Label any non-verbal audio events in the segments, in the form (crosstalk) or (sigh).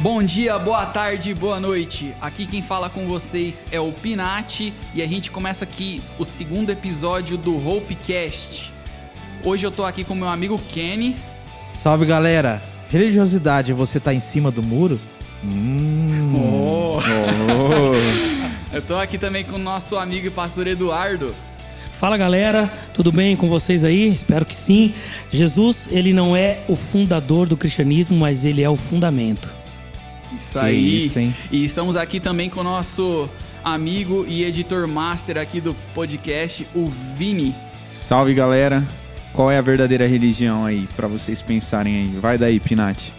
Bom dia, boa tarde, boa noite. Aqui quem fala com vocês é o Pinati e a gente começa aqui o segundo episódio do Hopecast. Hoje eu tô aqui com meu amigo Kenny. Salve galera! Religiosidade, você tá em cima do muro? Hum. Oh. (laughs) eu tô aqui também com o nosso amigo e pastor Eduardo. Fala galera, tudo bem com vocês aí? Espero que sim. Jesus, ele não é o fundador do cristianismo, mas ele é o fundamento. Isso aí. Isso, e estamos aqui também com o nosso amigo e editor master aqui do podcast, o Vini. Salve galera. Qual é a verdadeira religião aí para vocês pensarem aí? Vai daí, Pinati.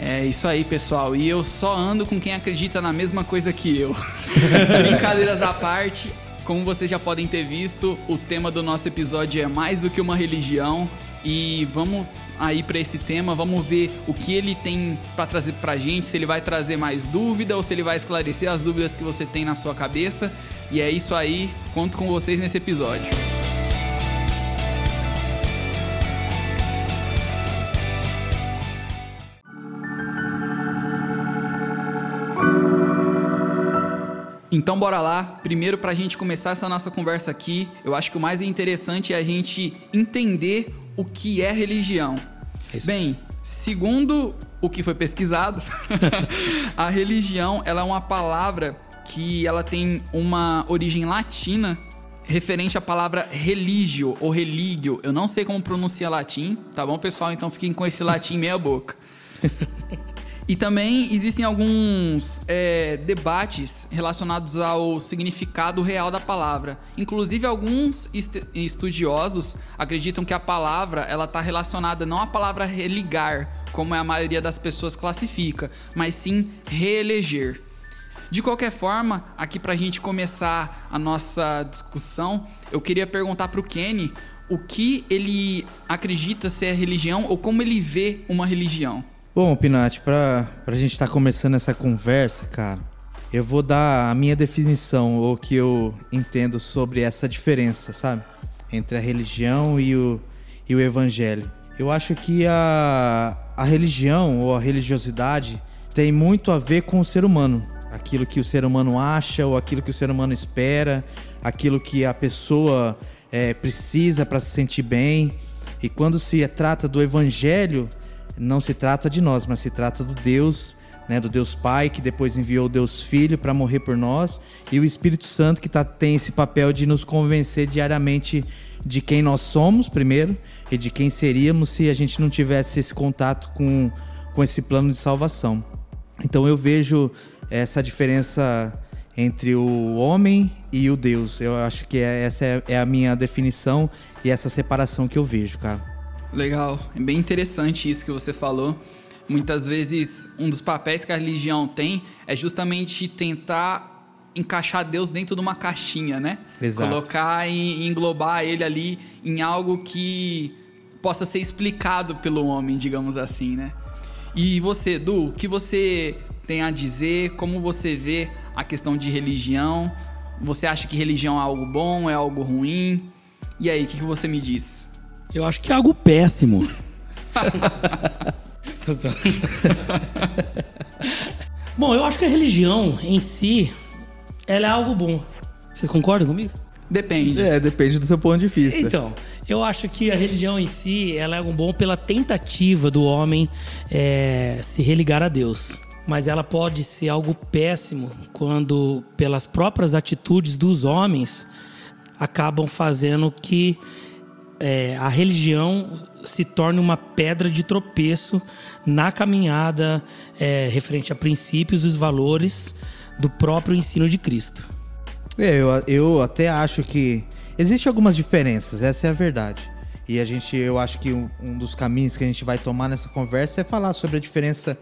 É isso aí, pessoal. E eu só ando com quem acredita na mesma coisa que eu. (laughs) (laughs) Brincadeiras à parte, como vocês já podem ter visto, o tema do nosso episódio é mais do que uma religião. E vamos aí para esse tema, vamos ver o que ele tem para trazer pra gente, se ele vai trazer mais dúvida ou se ele vai esclarecer as dúvidas que você tem na sua cabeça. E é isso aí, conto com vocês nesse episódio. Então bora lá. Primeiro para a gente começar essa nossa conversa aqui, eu acho que o mais interessante é a gente entender o que é religião. Isso. Bem, segundo o que foi pesquisado, (laughs) a religião ela é uma palavra que ela tem uma origem latina referente à palavra religio ou religio. Eu não sei como pronuncia latim, tá bom, pessoal? Então fiquem com esse latim meia boca. (laughs) E também existem alguns é, debates relacionados ao significado real da palavra. Inclusive, alguns estudiosos acreditam que a palavra ela está relacionada não à palavra religar, como a maioria das pessoas classifica, mas sim reeleger. De qualquer forma, aqui para a gente começar a nossa discussão, eu queria perguntar para o Kenny o que ele acredita ser a religião ou como ele vê uma religião. Bom, Pinati, para a gente estar tá começando essa conversa, cara, eu vou dar a minha definição, ou que eu entendo sobre essa diferença, sabe? Entre a religião e o, e o evangelho. Eu acho que a, a religião ou a religiosidade tem muito a ver com o ser humano. Aquilo que o ser humano acha ou aquilo que o ser humano espera, aquilo que a pessoa é, precisa para se sentir bem. E quando se trata do evangelho, não se trata de nós, mas se trata do Deus, né, do Deus Pai, que depois enviou o Deus Filho para morrer por nós, e o Espírito Santo, que tá, tem esse papel de nos convencer diariamente de quem nós somos, primeiro, e de quem seríamos se a gente não tivesse esse contato com, com esse plano de salvação. Então eu vejo essa diferença entre o homem e o Deus. Eu acho que é, essa é, é a minha definição e essa separação que eu vejo, cara. Legal, é bem interessante isso que você falou. Muitas vezes, um dos papéis que a religião tem é justamente tentar encaixar Deus dentro de uma caixinha, né? Exato. Colocar e englobar ele ali em algo que possa ser explicado pelo homem, digamos assim, né? E você, Edu, o que você tem a dizer? Como você vê a questão de religião? Você acha que religião é algo bom, é algo ruim? E aí, o que você me diz? Eu acho que é algo péssimo. (laughs) bom, eu acho que a religião em si, ela é algo bom. Vocês concordam comigo? Depende. É, depende do seu ponto de vista. Então, eu acho que a religião em si, ela é algo bom pela tentativa do homem é, se religar a Deus. Mas ela pode ser algo péssimo quando, pelas próprias atitudes dos homens, acabam fazendo que é, a religião se torne uma pedra de tropeço na caminhada é, referente a princípios e os valores do próprio ensino de Cristo. É, eu, eu até acho que existem algumas diferenças, essa é a verdade. E a gente, eu acho que um, um dos caminhos que a gente vai tomar nessa conversa é falar sobre a diferença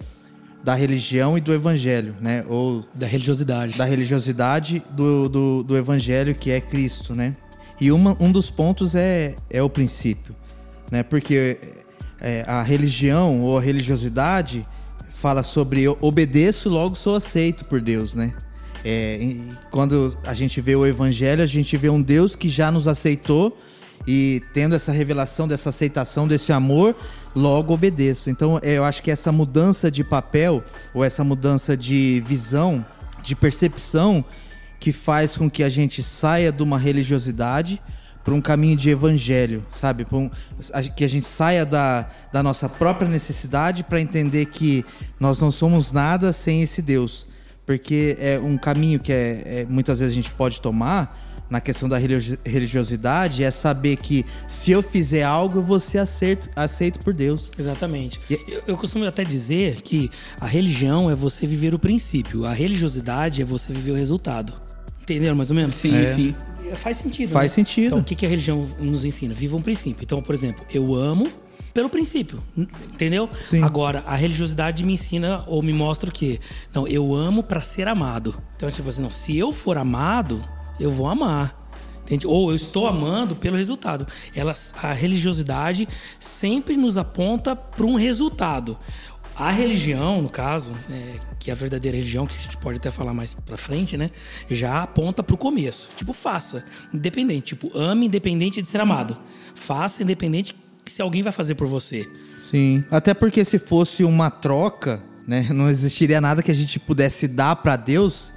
da religião e do evangelho, né? Ou da religiosidade. Da religiosidade do, do, do evangelho que é Cristo, né? E uma, um dos pontos é, é o princípio, né? Porque é, a religião ou a religiosidade fala sobre obedeço, logo sou aceito por Deus, né? É, quando a gente vê o evangelho, a gente vê um Deus que já nos aceitou e tendo essa revelação dessa aceitação, desse amor, logo obedeço. Então eu acho que essa mudança de papel, ou essa mudança de visão, de percepção, que faz com que a gente saia de uma religiosidade para um caminho de evangelho, sabe? Um, que a gente saia da, da nossa própria necessidade para entender que nós não somos nada sem esse Deus. Porque é um caminho que é, é muitas vezes a gente pode tomar na questão da religiosidade é saber que se eu fizer algo, eu vou ser aceito, aceito por Deus. Exatamente. E... Eu, eu costumo até dizer que a religião é você viver o princípio, a religiosidade é você viver o resultado. Entenderam mais ou menos? Sim, é. sim. Faz sentido. Faz né? sentido. Então, o que, que a religião nos ensina? Viva um princípio. Então, por exemplo, eu amo pelo princípio, entendeu? Sim. Agora, a religiosidade me ensina ou me mostra o quê? Não, eu amo para ser amado. Então, tipo assim, não, se eu for amado, eu vou amar. Entende? Ou eu estou amando pelo resultado. Ela, a religiosidade sempre nos aponta para um resultado. A religião, no caso, é, que é a verdadeira religião, que a gente pode até falar mais pra frente, né? Já aponta pro começo. Tipo, faça, independente. Tipo, ame independente de ser amado. Faça independente se alguém vai fazer por você. Sim. Até porque se fosse uma troca, né? Não existiria nada que a gente pudesse dar para Deus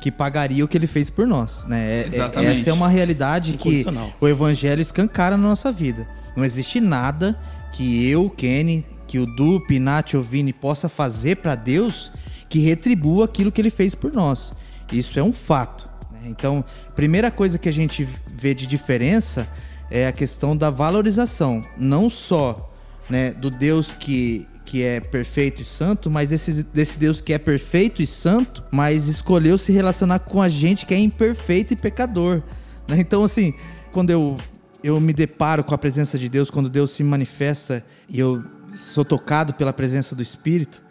que pagaria o que ele fez por nós, né? É, é, Exatamente. Essa é uma realidade que o evangelho escancara na nossa vida. Não existe nada que eu, Kenny, que o Du, Pinati Vini possa fazer para Deus que retribua aquilo que ele fez por nós. Isso é um fato. Né? Então, primeira coisa que a gente vê de diferença é a questão da valorização, não só né, do Deus que que é perfeito e santo, mas desse, desse Deus que é perfeito e santo, mas escolheu se relacionar com a gente que é imperfeito e pecador. Né? Então, assim, quando eu, eu me deparo com a presença de Deus, quando Deus se manifesta e eu sou tocado pela presença do Espírito,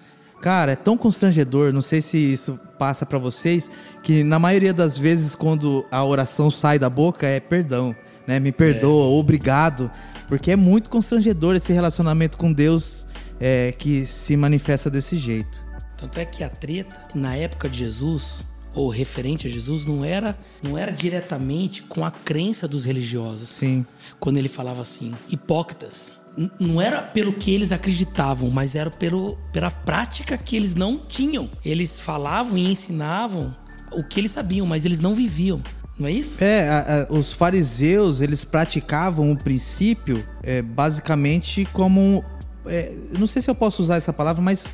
cara, é tão constrangedor. Não sei se isso passa para vocês, que na maioria das vezes, quando a oração sai da boca, é perdão. Né? Me perdoa, é. obrigado. Porque é muito constrangedor esse relacionamento com Deus é, que se manifesta desse jeito. Tanto é que a treta, na época de Jesus, ou referente a Jesus, não era, não era diretamente com a crença dos religiosos. Sim. Quando ele falava assim, hipócritas. Não era pelo que eles acreditavam, mas era pelo, pela prática que eles não tinham. Eles falavam e ensinavam o que eles sabiam, mas eles não viviam. Não é isso? É, a, a, os fariseus, eles praticavam o princípio é, basicamente como é, não sei se eu posso usar essa palavra, mas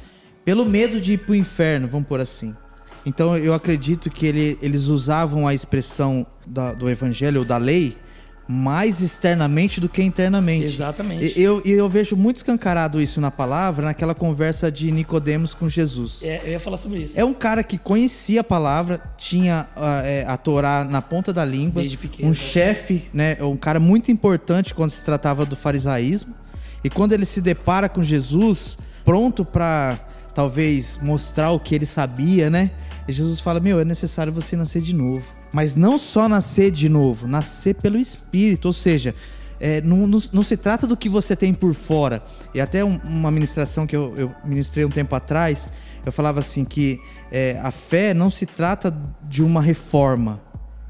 pelo medo de ir para o inferno, vamos por assim. Então eu acredito que ele, eles usavam a expressão da, do evangelho ou da lei mais externamente do que internamente. Exatamente. Eu, eu vejo muito escancarado isso na palavra, naquela conversa de Nicodemos com Jesus. É, eu ia falar sobre isso. É um cara que conhecia a palavra, tinha uh, é, a Torá na ponta da língua. Desde pequeno. Um chefe, né, um cara muito importante quando se tratava do farisaísmo. E quando ele se depara com Jesus, pronto para talvez mostrar o que ele sabia, né? E Jesus fala: Meu, é necessário você nascer de novo. Mas não só nascer de novo, nascer pelo Espírito. Ou seja, é, não, não, não, se trata do que você tem por fora. E até um, uma ministração que eu, eu, ministrei um tempo atrás, eu falava assim que é, a fé não se trata de uma reforma,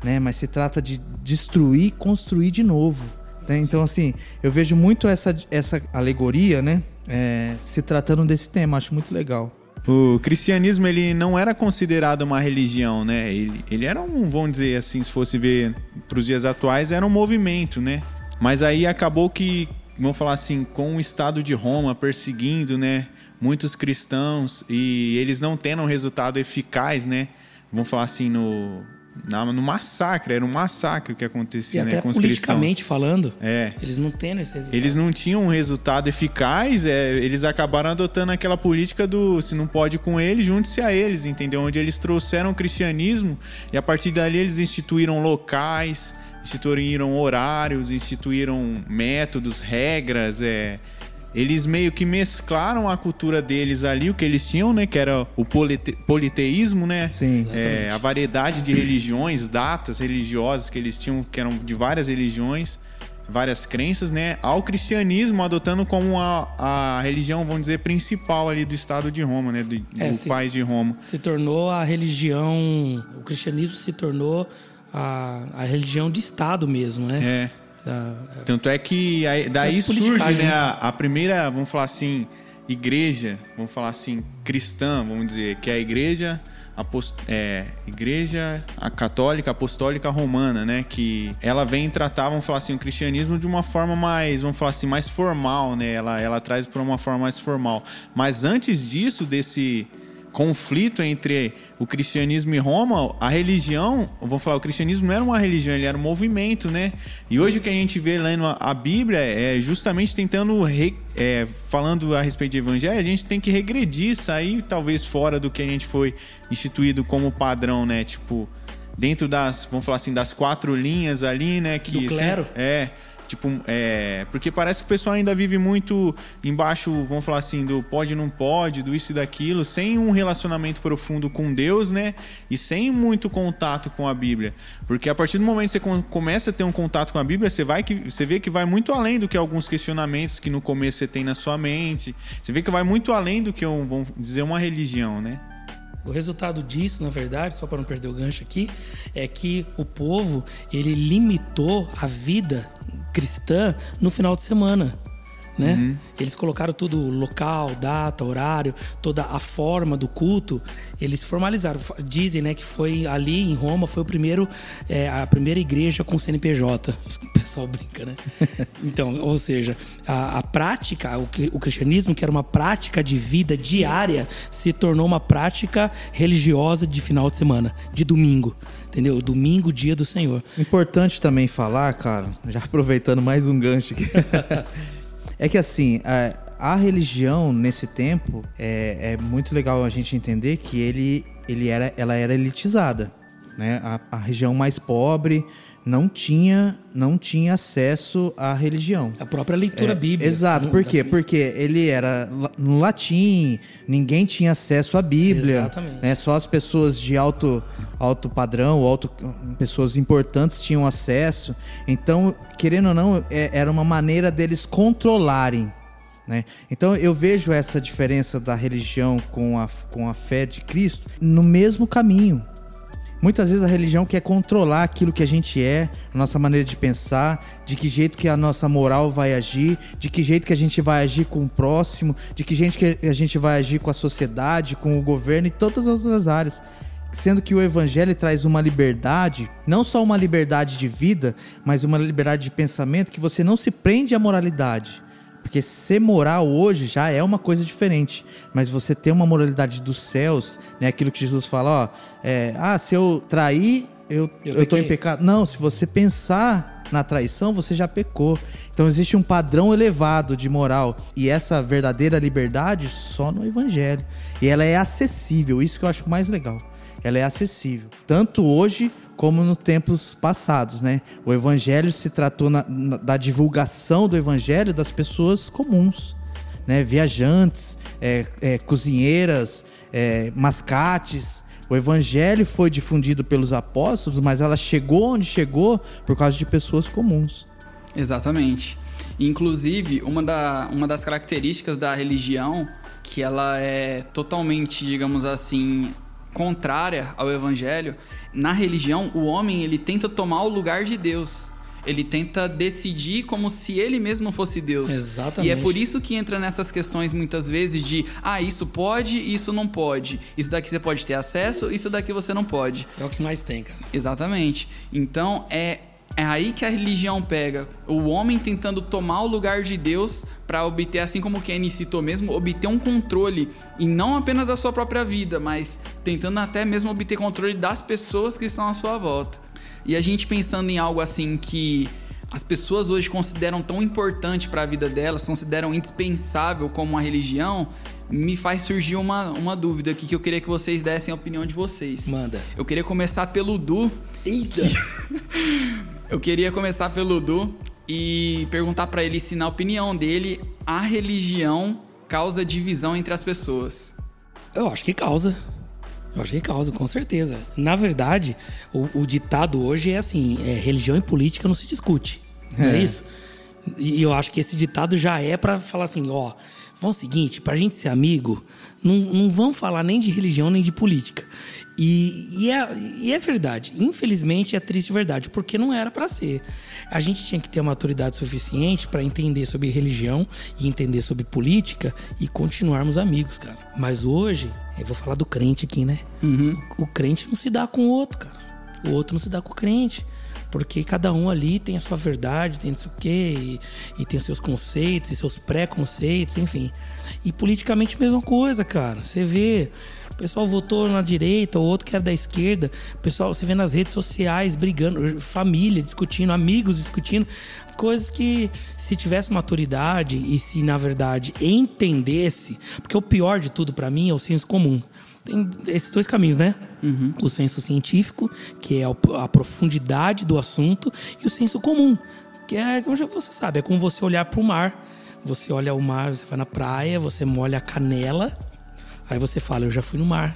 né? Mas se trata de destruir construir de novo. Né? Então, assim, eu vejo muito essa, essa alegoria, né? É, se tratando desse tema, acho muito legal. O cristianismo ele não era considerado uma religião, né? Ele, ele era um, vamos dizer assim, se fosse ver para os dias atuais, era um movimento, né? Mas aí acabou que, vamos falar assim, com o Estado de Roma perseguindo, né? Muitos cristãos e eles não tendo um resultado eficaz, né? Vamos falar assim, no, na, no massacre, era um massacre que acontecia, e né, até com os politicamente cristãos. falando, é. eles não têm esse resultado. Eles não tinham um resultado eficaz, é, eles acabaram adotando aquela política do se não pode com eles, junte-se a eles, entendeu? Onde eles trouxeram o cristianismo e a partir dali eles instituíram locais, instituíram horários, instituíram métodos, regras, é, eles meio que mesclaram a cultura deles ali, o que eles tinham, né? Que era o polite politeísmo, né? Sim. É, a variedade de religiões, datas religiosas que eles tinham, que eram de várias religiões, várias crenças, né? Ao cristianismo adotando como a, a religião, vamos dizer, principal ali do Estado de Roma, né? Do, é, do se, país de Roma. Se tornou a religião... O cristianismo se tornou a, a religião de Estado mesmo, né? É. Da, Tanto é que aí, daí surge né, a, a, primeira, vamos falar assim, igreja, vamos falar assim, cristã, vamos dizer, que é a igreja apost é, igreja a católica apostólica romana, né? Que ela vem tratar, vamos falar assim, o cristianismo de uma forma mais, vamos falar assim, mais formal, né? Ela, ela traz para uma forma mais formal. Mas antes disso, desse conflito entre o cristianismo e Roma, a religião, vou falar, o cristianismo não era uma religião, ele era um movimento, né? E hoje o que a gente vê lendo a Bíblia é justamente tentando, re, é, falando a respeito de evangelho, a gente tem que regredir, sair talvez fora do que a gente foi instituído como padrão, né? Tipo, dentro das, vamos falar assim, das quatro linhas ali, né? Que, do clero. É. Tipo, é. Porque parece que o pessoal ainda vive muito embaixo, vamos falar assim, do pode não pode, do isso e daquilo, sem um relacionamento profundo com Deus, né? E sem muito contato com a Bíblia. Porque a partir do momento que você começa a ter um contato com a Bíblia, você, vai que, você vê que vai muito além do que alguns questionamentos que no começo você tem na sua mente. Você vê que vai muito além do que, um, vamos dizer, uma religião, né? O resultado disso, na verdade, só para não perder o gancho aqui, é que o povo ele limitou a vida cristã no final de semana né? Uhum. Eles colocaram tudo local, data, horário, toda a forma do culto, eles formalizaram. Dizem, né, que foi ali em Roma foi o primeiro é, a primeira igreja com CNPJ. (laughs) O pessoal brinca, né? (laughs) Então, ou seja, a, a prática, o, o cristianismo que era uma prática de vida diária, se tornou uma prática religiosa de final de semana, de domingo entendeu? Domingo, dia do Senhor. Importante também falar, cara, já aproveitando mais um gancho aqui. (laughs) É que assim, a, a religião nesse tempo é, é, muito legal a gente entender que ele, ele era, ela era elitizada. Né? A, a região mais pobre não tinha, não tinha acesso à religião. A própria leitura é, bíblica. Exato. Por quê? Porque ele era no latim, ninguém tinha acesso à Bíblia. Exatamente. Né? Só as pessoas de alto, alto padrão, alto, pessoas importantes tinham acesso. Então, querendo ou não, é, era uma maneira deles controlarem. Né? Então eu vejo essa diferença da religião com a, com a fé de Cristo no mesmo caminho. Muitas vezes a religião quer controlar aquilo que a gente é, a nossa maneira de pensar, de que jeito que a nossa moral vai agir, de que jeito que a gente vai agir com o próximo, de que jeito que a gente vai agir com a sociedade, com o governo e todas as outras áreas. Sendo que o evangelho traz uma liberdade, não só uma liberdade de vida, mas uma liberdade de pensamento que você não se prende à moralidade porque ser moral hoje já é uma coisa diferente. Mas você ter uma moralidade dos céus, né? Aquilo que Jesus fala, ó, é, ah, se eu trair, eu, eu, eu tô em pecado. Não, se você pensar na traição, você já pecou. Então existe um padrão elevado de moral. E essa verdadeira liberdade só no Evangelho. E ela é acessível, isso que eu acho mais legal. Ela é acessível. Tanto hoje como nos tempos passados, né? O evangelho se tratou na, na, da divulgação do evangelho das pessoas comuns, né? Viajantes, é, é, cozinheiras, é, mascates. O evangelho foi difundido pelos apóstolos, mas ela chegou onde chegou por causa de pessoas comuns. Exatamente. Inclusive, uma, da, uma das características da religião que ela é totalmente, digamos assim, contrária ao evangelho, na religião, o homem ele tenta tomar o lugar de Deus. Ele tenta decidir como se ele mesmo fosse Deus. Exatamente. E é por isso que entra nessas questões muitas vezes de ah, isso pode, isso não pode. Isso daqui você pode ter acesso, isso daqui você não pode. É o que mais tem, cara. Exatamente. Então é é aí que a religião pega o homem tentando tomar o lugar de Deus para obter, assim como o Kenny citou mesmo, obter um controle e não apenas da sua própria vida, mas tentando até mesmo obter controle das pessoas que estão à sua volta. E a gente pensando em algo assim que as pessoas hoje consideram tão importante para a vida delas, consideram indispensável como a religião, me faz surgir uma, uma dúvida aqui que eu queria que vocês dessem a opinião de vocês. Manda. Eu queria começar pelo Du. Eita! Que... (laughs) Eu queria começar pelo Du e perguntar para ele se, na opinião dele, a religião causa divisão entre as pessoas. Eu acho que causa. Eu acho que causa, com certeza. Na verdade, o, o ditado hoje é assim: é, religião e política não se discute. Não é, é isso? E eu acho que esse ditado já é para falar assim: ó, Vamos seguinte, pra gente ser amigo, não, não vamos falar nem de religião nem de política. E, e, é, e é verdade. Infelizmente é triste verdade, porque não era para ser. A gente tinha que ter uma maturidade suficiente para entender sobre religião e entender sobre política e continuarmos amigos, cara. Mas hoje, eu vou falar do crente aqui, né? Uhum. O, o crente não se dá com o outro, cara. O outro não se dá com o crente. Porque cada um ali tem a sua verdade, tem não sei o quê, e, e tem os seus conceitos e seus preconceitos, enfim. E politicamente, mesma coisa, cara. Você vê o pessoal votou na direita, o outro que era da esquerda. O pessoal, você vê nas redes sociais brigando, família discutindo, amigos discutindo. Coisas que, se tivesse maturidade e se, na verdade, entendesse. Porque o pior de tudo para mim é o senso comum. Tem esses dois caminhos, né? Uhum. O senso científico, que é a profundidade do assunto, e o senso comum, que é, como você sabe, é como você olhar para o mar. Você olha o mar, você vai na praia, você molha a canela Aí você fala, eu já fui no mar.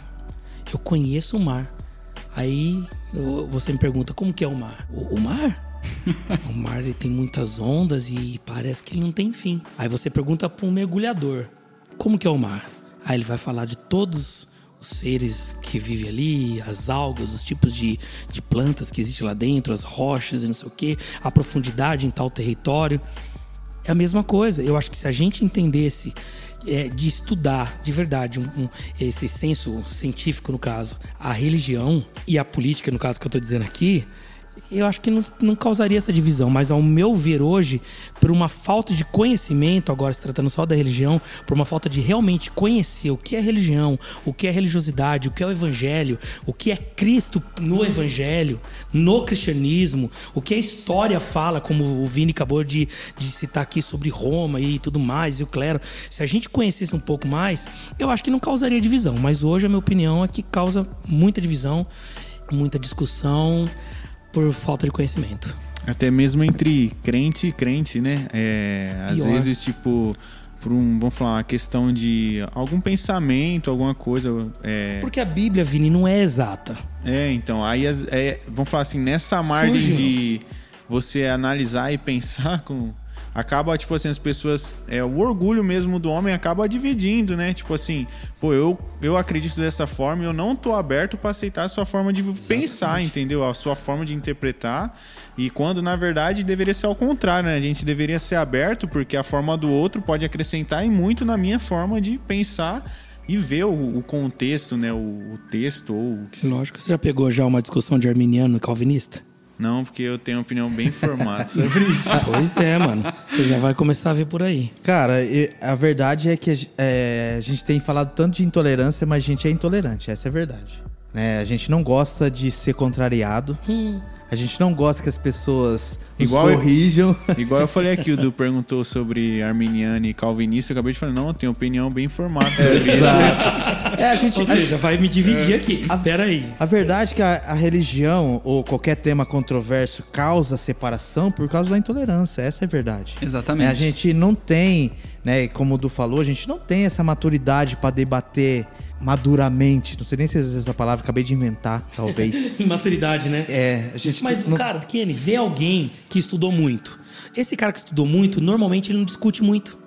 Eu conheço o mar. Aí eu, você me pergunta, como que é o mar? O, o mar? (laughs) o mar ele tem muitas ondas e parece que ele não tem fim. Aí você pergunta para um mergulhador, como que é o mar? Aí ele vai falar de todos os seres que vivem ali, as algas, os tipos de, de plantas que existem lá dentro, as rochas e não sei o que, a profundidade em tal território. É a mesma coisa. Eu acho que se a gente entendesse é, de estudar de verdade um, um, esse senso científico, no caso, a religião e a política, no caso que eu estou dizendo aqui, eu acho que não, não, causaria essa divisão, mas ao meu ver hoje, por uma falta de conhecimento, agora se tratando só da religião, por uma falta de realmente conhecer o que é religião, o que é religiosidade, o que é o evangelho, o que é Cristo no evangelho, no cristianismo, o que a história fala, como o Vini acabou de, de citar aqui sobre Roma e tudo mais, e o clero. Se a gente conhecesse um pouco mais, eu acho que não causaria divisão, mas hoje a minha opinião é que causa muita divisão, muita discussão por falta de conhecimento. Até mesmo entre crente e crente, né? É, às vezes, tipo, por um, vamos falar, uma questão de algum pensamento, alguma coisa. É... Porque a Bíblia, Vini, não é exata. É, então, aí é, vamos falar assim, nessa margem Surgiu. de você analisar e pensar (laughs) com acaba, tipo assim, as pessoas. É, o orgulho mesmo do homem acaba dividindo, né? Tipo assim, pô, eu, eu acredito dessa forma e eu não tô aberto para aceitar a sua forma de Exatamente. pensar, entendeu? A sua forma de interpretar. E quando, na verdade, deveria ser ao contrário, né? A gente deveria ser aberto, porque a forma do outro pode acrescentar e muito na minha forma de pensar e ver o, o contexto, né? O, o, texto ou o que Lógico, você já pegou já uma discussão de arminiano e calvinista? Não, porque eu tenho uma opinião bem formada sobre isso. (laughs) Pois é, mano. Você já vai começar a ver por aí. Cara, a verdade é que é, a gente tem falado tanto de intolerância, mas a gente é intolerante. Essa é a verdade. Né? A gente não gosta de ser contrariado. Hum. A gente não gosta que as pessoas igual corrijam. Eu, (laughs) igual eu falei aqui, o Du (laughs) perguntou sobre arminiano e calvinista. Eu acabei de falar, não, eu tenho opinião bem formada sobre é, isso. É, a gente, Ou seja, vai me dividir é. aqui. A, Pera aí. A verdade é que a, a, religião ou qualquer tema controverso causa separação por causa da intolerância. Essa é a verdade. Exatamente. É, a gente não tem, né, como o Du falou, a gente não tem essa maturidade para debater maduramente. Não sei nem se é essa palavra, acabei de inventar, talvez. (laughs) Maturidade, né? É, a gente. Mas, não... cara, Kenny, vê alguém que estudou muito. Esse cara que estudou muito, normalmente ele não discute muito.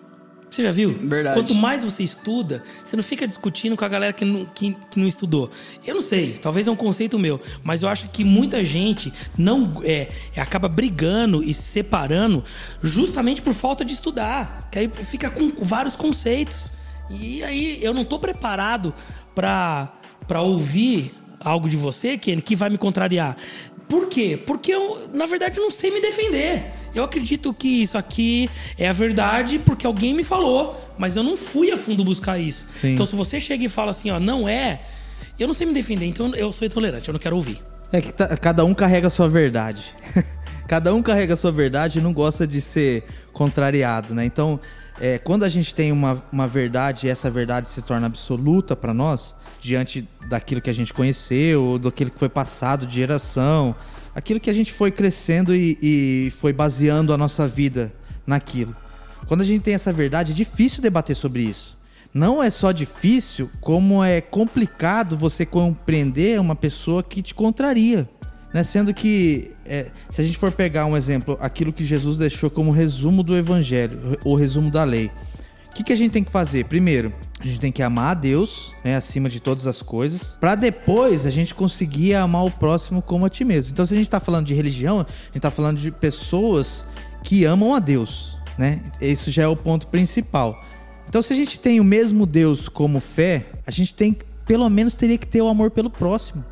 Você já viu? Verdade. Quanto mais você estuda, você não fica discutindo com a galera que não, que, que não estudou. Eu não sei, talvez é um conceito meu, mas eu acho que muita gente não é, acaba brigando e separando justamente por falta de estudar. Que aí fica com vários conceitos. E aí eu não tô preparado para para ouvir algo de você, Ken, que vai me contrariar. Por quê? Porque eu, na verdade, não sei me defender. Eu acredito que isso aqui é a verdade porque alguém me falou, mas eu não fui a fundo buscar isso. Sim. Então, se você chega e fala assim, ó, não é, eu não sei me defender, então eu sou intolerante, eu não quero ouvir. É que tá, cada um carrega a sua verdade. (laughs) cada um carrega a sua verdade e não gosta de ser contrariado, né? Então, é, quando a gente tem uma, uma verdade e essa verdade se torna absoluta para nós, diante daquilo que a gente conheceu, ou daquilo que foi passado de geração, aquilo que a gente foi crescendo e, e foi baseando a nossa vida naquilo. Quando a gente tem essa verdade, é difícil debater sobre isso. Não é só difícil, como é complicado você compreender uma pessoa que te contraria. Né? Sendo que, é, se a gente for pegar um exemplo, aquilo que Jesus deixou como resumo do evangelho, o resumo da lei, O que, que a gente tem que fazer? Primeiro, a gente tem que amar a Deus, né, acima de todas as coisas, para depois a gente conseguir amar o próximo como a ti mesmo. Então, se a gente tá falando de religião, a gente tá falando de pessoas que amam a Deus, né? Isso já é o ponto principal. Então, se a gente tem o mesmo Deus como fé, a gente tem pelo menos teria que ter o amor pelo próximo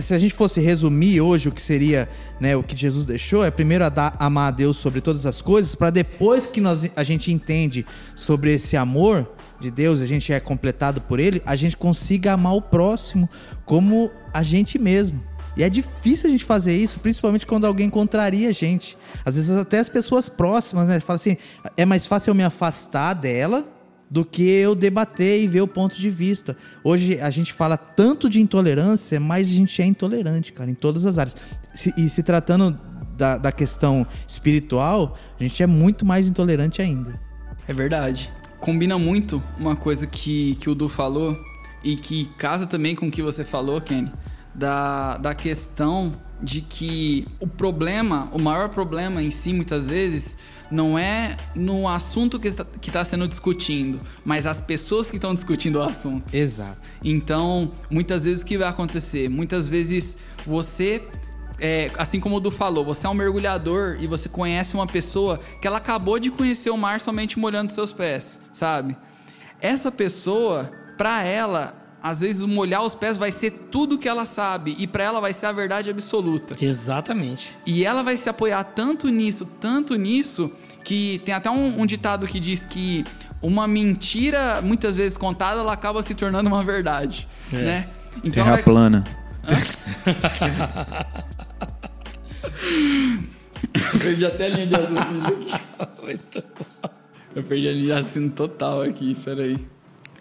se a gente fosse resumir hoje o que seria né, o que Jesus deixou, é primeiro a dar, amar a Deus sobre todas as coisas, para depois que nós, a gente entende sobre esse amor de Deus, a gente é completado por Ele, a gente consiga amar o próximo como a gente mesmo. E é difícil a gente fazer isso, principalmente quando alguém contraria a gente. Às vezes até as pessoas próximas, né? Fala assim, é mais fácil eu me afastar dela do que eu debater e ver o ponto de vista. Hoje a gente fala tanto de intolerância, mas a gente é intolerante, cara, em todas as áreas. E se tratando da, da questão espiritual, a gente é muito mais intolerante ainda. É verdade. Combina muito uma coisa que, que o Du falou e que casa também com o que você falou, Kenny, da, da questão de que o problema, o maior problema em si, muitas vezes, não é no assunto que está, que está sendo discutindo, mas as pessoas que estão discutindo o assunto. Exato. Então, muitas vezes o que vai acontecer? Muitas vezes você é, assim como o Du falou, você é um mergulhador e você conhece uma pessoa que ela acabou de conhecer o mar somente molhando seus pés, sabe? Essa pessoa, para ela, às vezes molhar os pés vai ser tudo que ela sabe e para ela vai ser a verdade absoluta. Exatamente. E ela vai se apoiar tanto nisso, tanto nisso, que tem até um, um ditado que diz que uma mentira, muitas vezes contada, ela acaba se tornando uma verdade, é. né? Então Terra vai... plana. (laughs) Eu perdi até a linha de raciocínio. (laughs) Eu perdi a linha de raciocínio total aqui, peraí.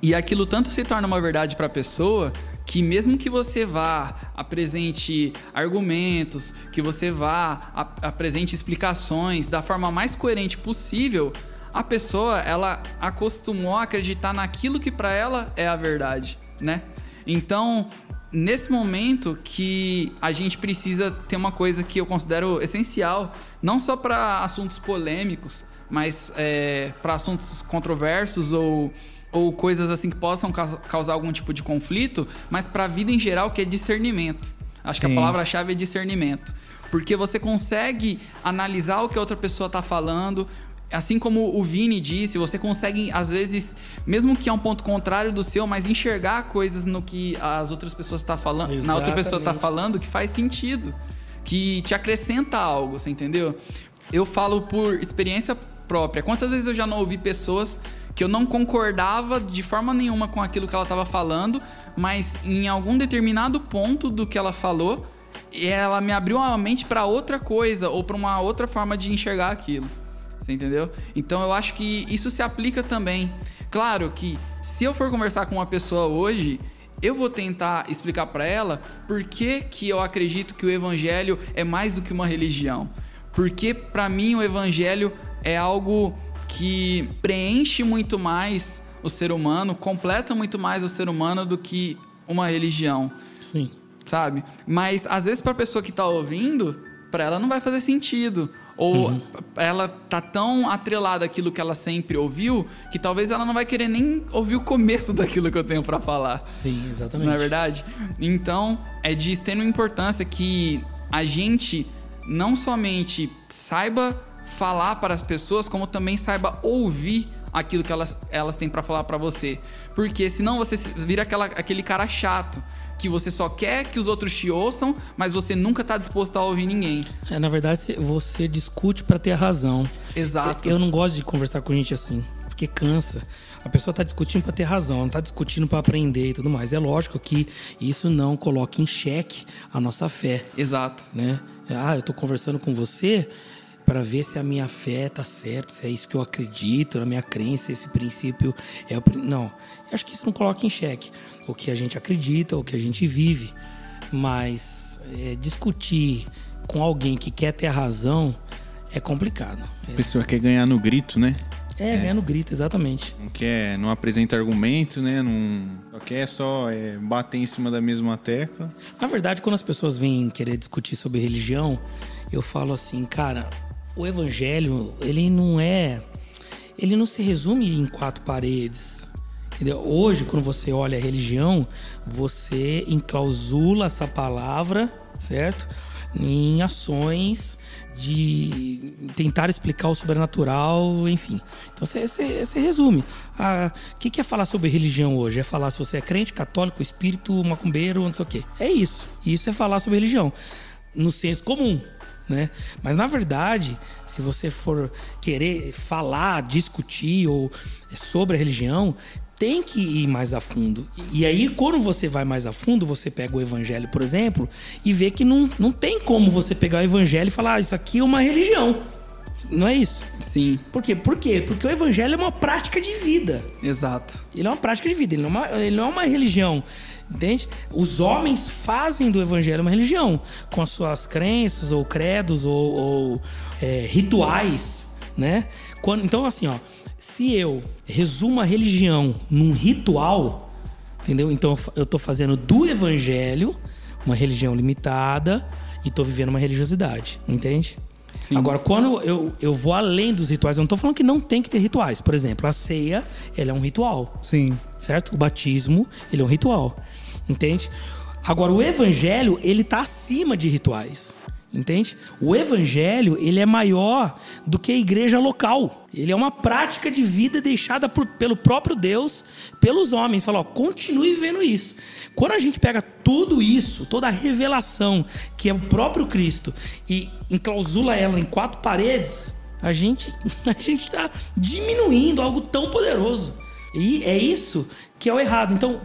E aquilo tanto se torna uma verdade para a pessoa que mesmo que você vá apresente argumentos, que você vá apresente explicações da forma mais coerente possível, a pessoa ela acostumou a acreditar naquilo que para ela é a verdade, né? Então, nesse momento que a gente precisa ter uma coisa que eu considero essencial, não só para assuntos polêmicos, mas é, para assuntos controversos ou ou coisas assim que possam causar algum tipo de conflito, mas para a vida em geral que é discernimento. Acho Sim. que a palavra-chave é discernimento. Porque você consegue analisar o que a outra pessoa está falando, assim como o Vini disse, você consegue, às vezes, mesmo que é um ponto contrário do seu, mas enxergar coisas no que as outras pessoas estão tá falando, na outra pessoa está falando que faz sentido, que te acrescenta algo, você entendeu? Eu falo por experiência própria. Quantas vezes eu já não ouvi pessoas que eu não concordava de forma nenhuma com aquilo que ela estava falando, mas em algum determinado ponto do que ela falou, ela me abriu a mente para outra coisa ou para uma outra forma de enxergar aquilo. Você entendeu? Então eu acho que isso se aplica também. Claro que se eu for conversar com uma pessoa hoje, eu vou tentar explicar para ela por que, que eu acredito que o evangelho é mais do que uma religião. Porque para mim o evangelho é algo que preenche muito mais o ser humano, completa muito mais o ser humano do que uma religião. Sim. Sabe? Mas às vezes para a pessoa que está ouvindo, para ela não vai fazer sentido. Ou uhum. ela tá tão atrelada àquilo que ela sempre ouviu, que talvez ela não vai querer nem ouvir o começo (laughs) daquilo que eu tenho para falar. Sim, exatamente. Não é verdade? Então, é de extrema importância que a gente não somente saiba falar para as pessoas, como também saiba ouvir aquilo que elas, elas têm para falar para você. Porque senão você vira aquela, aquele cara chato que você só quer que os outros te ouçam, mas você nunca tá disposto a ouvir ninguém. É, na verdade, você discute para ter razão. Exato. Eu não gosto de conversar com gente assim, porque cansa. A pessoa está discutindo para ter razão, não está discutindo para aprender e tudo mais. É lógico que isso não coloca em xeque a nossa fé. Exato. Né? Ah, eu estou conversando com você, para ver se a minha fé tá certa, se é isso que eu acredito, na minha crença, esse princípio é o não. Eu acho que isso não coloca em xeque o que a gente acredita, o que a gente vive, mas é, discutir com alguém que quer ter razão é complicado. A pessoa quer ganhar no grito, né? É, é, ganhar no grito, exatamente. Não quer, não apresenta argumento, né? Não, só quer só é, bater em cima da mesma tecla. Na verdade, quando as pessoas vêm querer discutir sobre religião, eu falo assim, cara, o evangelho, ele não é ele não se resume em quatro paredes. Entendeu? Hoje, quando você olha a religião, você enclausula essa palavra, certo? Em ações de tentar explicar o sobrenatural, enfim. Então você, resume. O ah, que, que é falar sobre religião hoje? É falar se você é crente, católico, espírito, macumbeiro, não sei o quê. É isso. Isso é falar sobre religião. No senso comum. Né? Mas na verdade, se você for querer falar, discutir ou sobre a religião, tem que ir mais a fundo. E aí, quando você vai mais a fundo, você pega o evangelho, por exemplo, e vê que não, não tem como você pegar o evangelho e falar, ah, isso aqui é uma religião. Não é isso? Sim. Por quê? Por quê? Porque o evangelho é uma prática de vida. Exato. Ele é uma prática de vida, ele não é uma, ele não é uma religião. Entende? Os homens fazem do evangelho uma religião, com as suas crenças, ou credos, ou, ou é, rituais, né? Quando, então, assim, ó, se eu resumo a religião num ritual, entendeu? Então eu estou fazendo do evangelho uma religião limitada e estou vivendo uma religiosidade, entende? Sim. Agora, quando eu, eu vou além dos rituais, eu não estou falando que não tem que ter rituais. Por exemplo, a ceia, ela é um ritual. Sim. Certo? O batismo, ele é um ritual. Entende? Agora, o evangelho, ele está acima de rituais. Entende? O evangelho, ele é maior do que a igreja local. Ele é uma prática de vida deixada por, pelo próprio Deus, pelos homens. Fala, ó, continue vendo isso. Quando a gente pega tudo isso, toda a revelação que é o próprio Cristo e enclausula ela em quatro paredes, a gente (laughs) a gente está diminuindo algo tão poderoso. E é isso que é o errado. Então,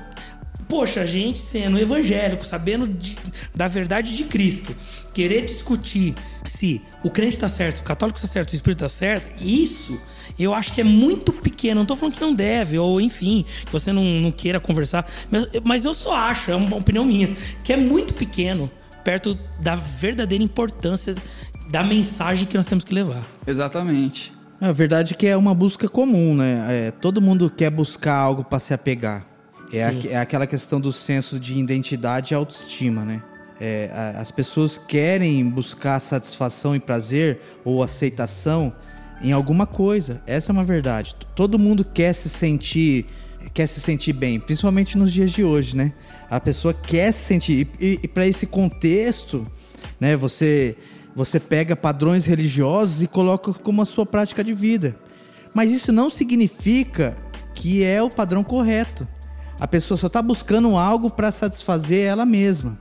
poxa, a gente sendo evangélico, sabendo de, da verdade de Cristo, querer discutir se o crente está certo, o católico está certo, o espírito está certo, isso eu acho que é muito pequeno. Não estou falando que não deve, ou enfim, que você não, não queira conversar, mas, mas eu só acho, é uma opinião minha, que é muito pequeno perto da verdadeira importância da mensagem que nós temos que levar. Exatamente. A verdade é que é uma busca comum, né? É, todo mundo quer buscar algo para se apegar. É, a, é aquela questão do senso de identidade e autoestima, né? É, a, as pessoas querem buscar satisfação e prazer ou aceitação em alguma coisa. Essa é uma verdade. Todo mundo quer se sentir quer se sentir bem, principalmente nos dias de hoje, né? A pessoa quer se sentir e, e para esse contexto, né? Você você pega padrões religiosos e coloca como a sua prática de vida. Mas isso não significa que é o padrão correto a pessoa só está buscando algo para satisfazer ela mesma.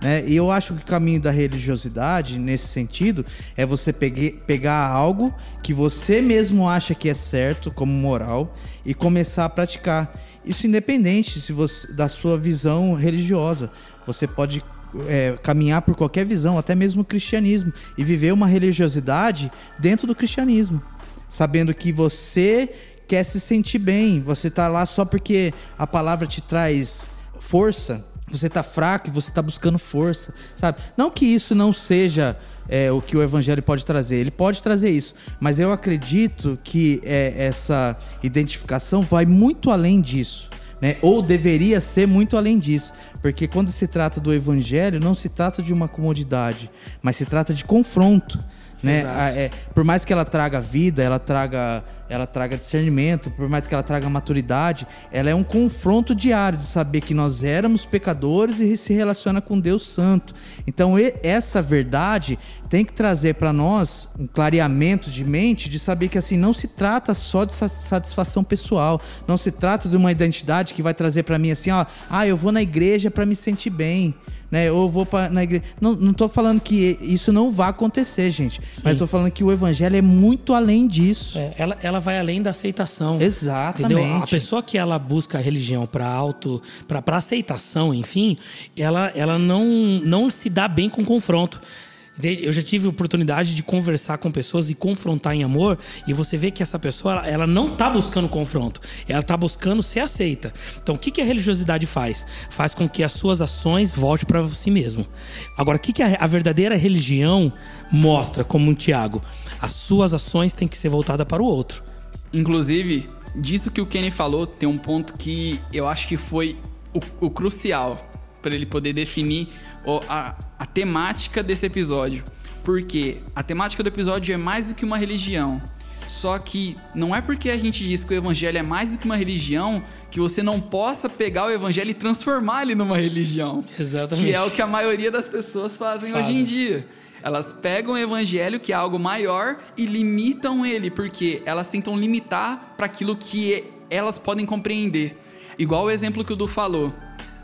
Né? E eu acho que o caminho da religiosidade, nesse sentido, é você pegue, pegar algo que você mesmo acha que é certo, como moral, e começar a praticar. Isso independente se você, da sua visão religiosa. Você pode é, caminhar por qualquer visão, até mesmo o cristianismo, e viver uma religiosidade dentro do cristianismo. Sabendo que você quer se sentir bem. Você tá lá só porque a palavra te traz força. Você tá fraco e você tá buscando força, sabe? Não que isso não seja é, o que o evangelho pode trazer. Ele pode trazer isso, mas eu acredito que é, essa identificação vai muito além disso. Né? Ou deveria ser muito além disso, porque quando se trata do evangelho, não se trata de uma comodidade, mas se trata de confronto. Né? É, por mais que ela traga vida, ela traga ela traga discernimento, por mais que ela traga maturidade, ela é um confronto diário de saber que nós éramos pecadores e se relaciona com Deus Santo. Então, essa verdade tem que trazer para nós um clareamento de mente de saber que assim não se trata só de satisfação pessoal, não se trata de uma identidade que vai trazer para mim assim, ó, ah, eu vou na igreja para me sentir bem né? Ou vou para na igreja. Não, não tô falando que isso não vai acontecer, gente. Sim. Mas tô falando que o evangelho é muito além disso. É, ela, ela vai além da aceitação. Exatamente. Entendeu? A pessoa que ela busca a religião para auto, para aceitação, enfim, ela, ela não, não se dá bem com confronto. Eu já tive oportunidade de conversar com pessoas e confrontar em amor, e você vê que essa pessoa ela não está buscando confronto, ela está buscando ser aceita. Então, o que, que a religiosidade faz? Faz com que as suas ações voltem para si mesmo. Agora, o que, que a, a verdadeira religião mostra, como um Tiago? As suas ações têm que ser voltadas para o outro. Inclusive, disso que o Kenny falou, tem um ponto que eu acho que foi o, o crucial para ele poder definir a, a temática desse episódio. Porque a temática do episódio é mais do que uma religião. Só que não é porque a gente diz que o evangelho é mais do que uma religião que você não possa pegar o evangelho e transformar ele numa religião. Exatamente. Que é o que a maioria das pessoas fazem, fazem. hoje em dia. Elas pegam o evangelho, que é algo maior, e limitam ele, porque elas tentam limitar para aquilo que elas podem compreender. Igual o exemplo que o Du falou,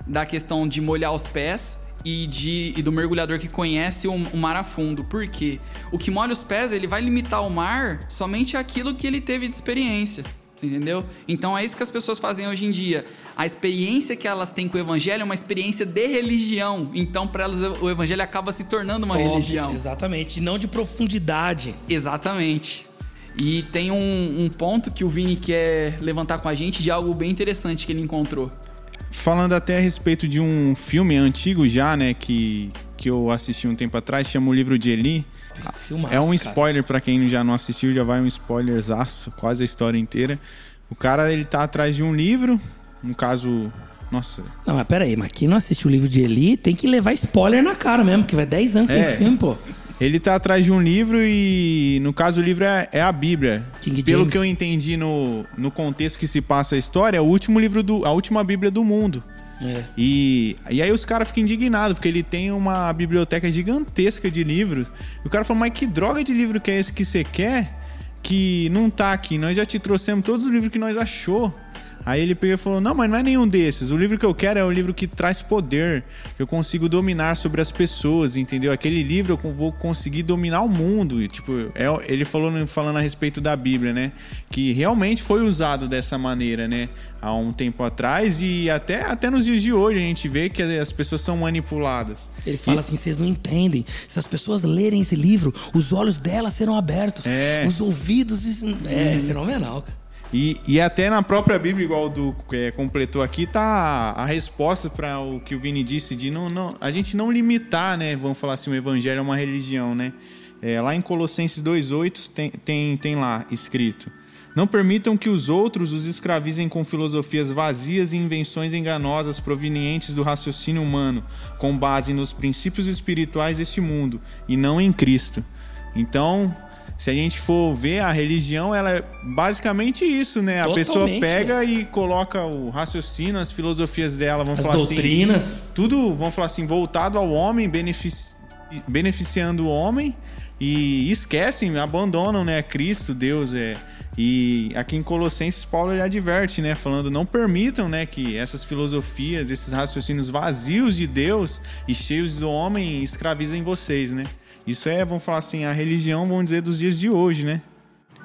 da questão de molhar os pés e, de, e do mergulhador que conhece o, o, mar a fundo. Por quê? O que molha os pés, ele vai limitar o mar somente aquilo que ele teve de experiência. Entendeu? Então é isso que as pessoas fazem hoje em dia. A experiência que elas têm com o evangelho é uma experiência de religião. Então, para elas, o evangelho acaba se tornando uma Top, religião. Exatamente. Não de profundidade. Exatamente. E tem um, um ponto que o Vini quer levantar com a gente de algo bem interessante que ele encontrou falando até a respeito de um filme antigo já, né, que, que eu assisti um tempo atrás, chama O Livro de Eli. Filmaço, é um spoiler para quem já não assistiu, já vai um spoilerzaço, quase a história inteira. O cara, ele tá atrás de um livro, no caso, nossa. Não, mas pera aí, mas quem não assistiu o livro de Eli tem que levar spoiler na cara mesmo, que vai 10 anos é. esse filme, pô. Ele tá atrás de um livro e, no caso, o livro é, é a Bíblia. King Pelo James. que eu entendi no, no contexto que se passa a história, é o último livro do. a última Bíblia do mundo. É. E, e aí os caras ficam indignados, porque ele tem uma biblioteca gigantesca de livros. E o cara falou, mas que droga de livro que é esse que você quer? Que não tá aqui. Nós já te trouxemos todos os livros que nós achou. Aí ele pegou e falou: Não, mas não é nenhum desses. O livro que eu quero é o livro que traz poder. Eu consigo dominar sobre as pessoas, entendeu? Aquele livro eu vou conseguir dominar o mundo. E, tipo, é, ele falou falando a respeito da Bíblia, né? Que realmente foi usado dessa maneira, né? Há um tempo atrás e até, até nos dias de hoje a gente vê que as pessoas são manipuladas. Ele fala e... assim: vocês não entendem. Se as pessoas lerem esse livro, os olhos delas serão abertos, é. os ouvidos. É hum. fenomenal, cara. E, e até na própria Bíblia, igual do é, completou aqui, tá a, resposta para o que o Vini disse de não, não, a gente não limitar, né? Vamos falar assim, o evangelho é uma religião, né? É, lá em Colossenses 2,8 tem, tem, tem lá escrito: Não permitam que os outros os escravizem com filosofias vazias e invenções enganosas provenientes do raciocínio humano, com base nos princípios espirituais deste mundo e não em Cristo. Então, se a gente for ver a religião, ela é basicamente isso, né? A Totalmente, pessoa pega né? e coloca o raciocínio, as filosofias dela, vamos as falar doutrinas. assim. Tudo, vamos falar assim, voltado ao homem, benefici beneficiando o homem e esquecem, abandonam, né? Cristo, Deus é. E aqui em Colossenses, Paulo ele adverte, né? Falando, não permitam, né? Que essas filosofias, esses raciocínios vazios de Deus e cheios do homem escravizem vocês, né? Isso é, vamos falar assim, a religião, vamos dizer, dos dias de hoje, né?